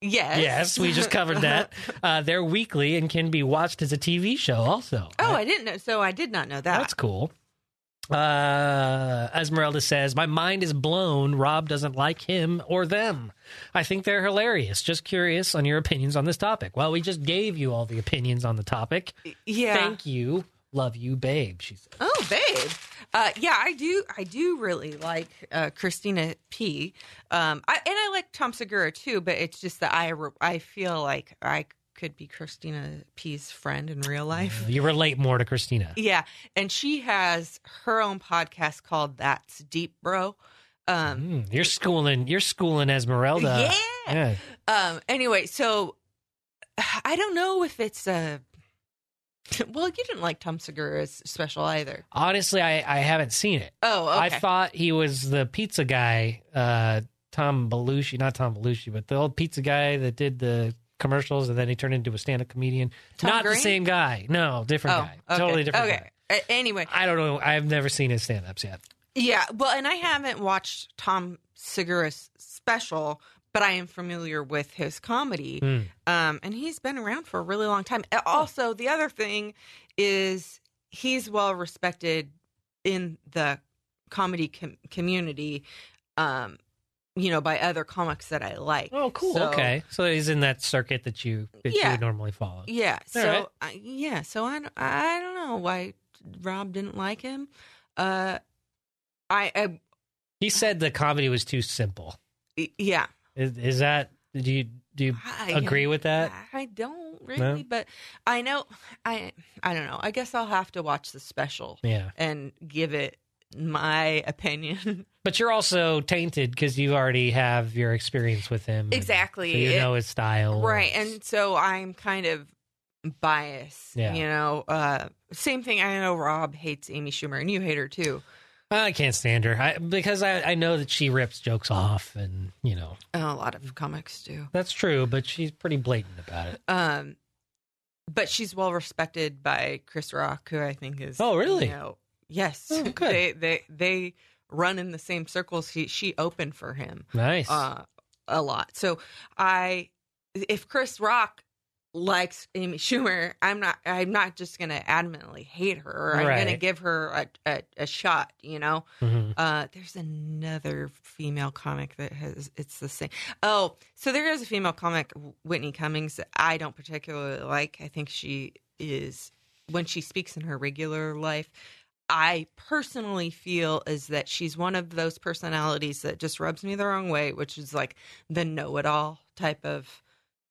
Yes. Yes, we just covered that. (laughs) Uh, they're weekly and can be watched as a TV show. Also, Oh, I didn't know. So I did not know that. that's cool. Uh, Esmeralda says, My mind is blown. Rob doesn't like him or them. I think they're hilarious. Just curious on your opinions on this topic. Well, we just gave you all the opinions on the topic. yeah. Thank you. Love you, babe. She said. Oh, babe. Uh, yeah, I do. I do really like uh, Christina P. Um, I, and I like Tom Segura too. But it's just that I I feel like I could be Christina P's friend in real life. You relate more to Christina. Yeah, and she has her own podcast called "That's Deep, Bro." Um, Mm, you're schooling. You're schooling Esmeralda. Yeah. Um. Anyway, so I don't know if it's a. (laughs) Well, you didn't like Tom Segura's special either. Honestly, I, I haven't seen it. Oh, okay. I thought he was the pizza guy, uh, Tom Belushi, not Tom Belushi, but the old pizza guy that did the commercials and then he turned into a stand up comedian. Tom not the same guy. No, different oh, guy. okay. Totally different Okay. guy. Uh, anyway, I don't know. I've never seen his stand ups yet. yeah. Well, and I haven't watched Tom Segura's special, but I am familiar with his comedy. Hmm. Um, and he's been around for a really long time. Also, the other thing is he's well respected in the comedy com- community. Um, you know, by other comics that I like. Oh, cool. So- okay. So he's in that circuit that you that you Yeah. would normally follow. Yeah. So right. I yeah. So I don't- I don't know why Rob didn't like him. Uh, I, I He said the comedy was too simple. yeah. Is, is that do you do you I, agree with that? I don't really, but I know I I don't know. I guess I'll have to watch the special Yeah. and give it my opinion. (laughs) But you're also tainted because you already have your experience with him. and Exactly. So you It- know his style. right. And so I'm kind of biased. Yeah. You know, uh same thing I know Rob hates Amy Schumer and you hate her too. I can't stand her I, because I, I know that she rips jokes off, and you know Oh, a lot of comics do. that's true. But she's pretty blatant about it. Um, but she's well respected by Chris Rock, who I think is. Oh, really? You know, yes. Oh, good. They they they run in the same circles. He she opened for him Nice. uh, a lot. So I, if Chris Rock likes Amy Schumer, I'm not. I'm not just gonna adamantly hate her. Or I'm gonna give her a, a a shot. You know. Mhm. Uh, there's another female comic that has it's the same. Oh, so there is a female comic, Whitney Cummings, that I don't particularly like. I think she is when she speaks in her regular life. I personally feel is that she's one of those personalities that just rubs me the wrong way, which is like the know-it-all type of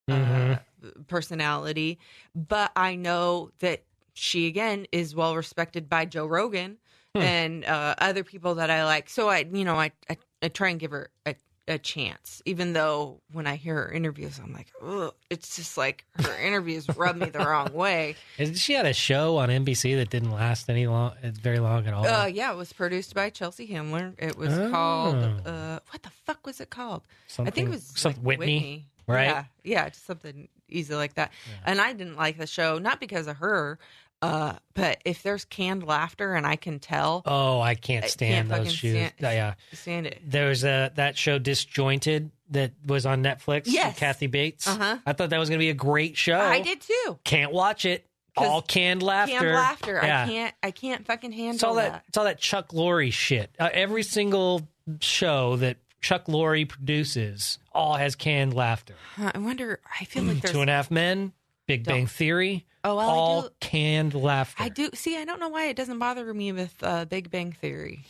uh, Mhm. personality. But I know that she again is well respected by Joe Rogan Hmm. and uh, other people that I like. So I, you know, I, I, I try and give her a, a chance. Even though when I hear her interviews, I'm like, Ugh, it's just like her (laughs) interviews rub me the wrong way. And She had a show on NBC that didn't last any long, very long at all. Uh, yeah, it was produced by Chelsea Handler. It was Oh. called uh, what the fuck was it called? I think it was something like Whitney, right? Yeah, yeah, just something easy like that. And I didn't like the show not because of her, uh, but if there's canned laughter and I can tell, Oh, I can't I stand can't those shoes. stand- Yeah, yeah. stand it. There was a that show Disjointed that was on Netflix. with Yes. Kathy Bates. Uh-huh. I thought that was going to be a great show. I did too. Can't watch it. All canned laughter. Canned laughter. Yeah. I can't. I can't fucking handle It's all that. that. It's all that Chuck Lorre shit. Uh, every single show that Chuck Lorre produces all has canned laughter. Huh, I wonder. I feel like there's. Two and a Half Men, Big Don't- Bang Theory, oh well, all do. canned laughter. I do see. I don't know why it doesn't bother me with uh, Big Bang Theory.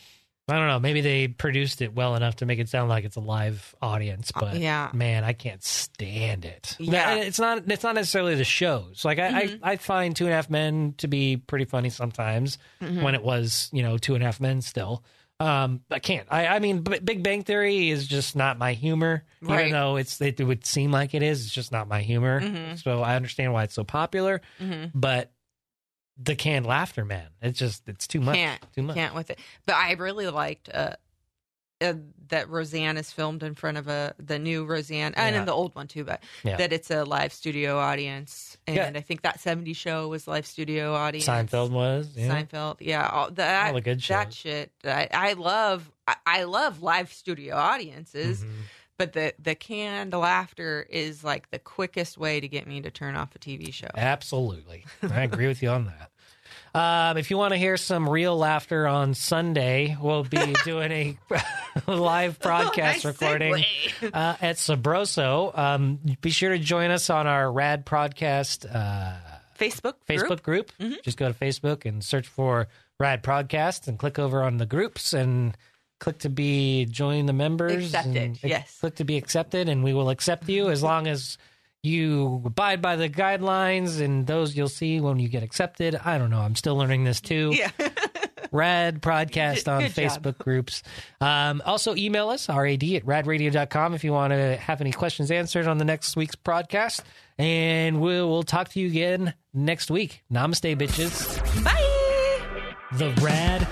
I don't know. Maybe they produced it well enough to make it sound like it's a live audience, Uh, but yeah. man, I can't stand it. Yeah. And it's not. It's not necessarily the shows. Like I, Mhm. I, I find Two and a Half Men to be pretty funny sometimes Mhm. when it was, you know, Two and a Half Men still. Um, I can't. I, I mean, B- Big Bang Theory is just not my humor. Even Right. though it's, it would seem like it is, it's just not my humor. Mhm. So I understand why it's so popular, Mhm. but the canned laughter, man, it's just it's too much. Can't too much. can't with it. But I really liked uh, uh, that Roseanne is filmed in front of a the new Roseanne and Yeah. in the old one too. But Yeah. that it's a live studio audience, and Yeah. I think that '70s show was live studio audience. Seinfeld was. Yeah. Seinfeld, yeah, all that All the good shows. that shit. I, I love. I, I love live studio audiences, Mhm. but the the canned laughter is like the quickest way to get me to turn off a TV show. Absolutely. I agree with you on that. Um, if you want to hear some real laughter on Sunday, we'll be (laughs) doing a (laughs) live broadcast Oh, nice recording uh, at Sabroso. Um, be sure to join us on our Rad Prodcast uh, Facebook Facebook group. group. Just go to Facebook and search for Rad Prodcast and click over on the groups and click to be join the members. Accepted, and yes. Click to be accepted, and we will accept you as (laughs) long as you abide by the guidelines and those you'll see when you get accepted. I don't know. I'm still learning this too. Yeah. (laughs) Rad Prodcast on Good job. Facebook groups. Um, also, email us, rad at radradio.com, if you want to have any questions answered on the next week's podcast. And we'll, we'll talk to you again next week. Namaste, bitches. Bye. The Rad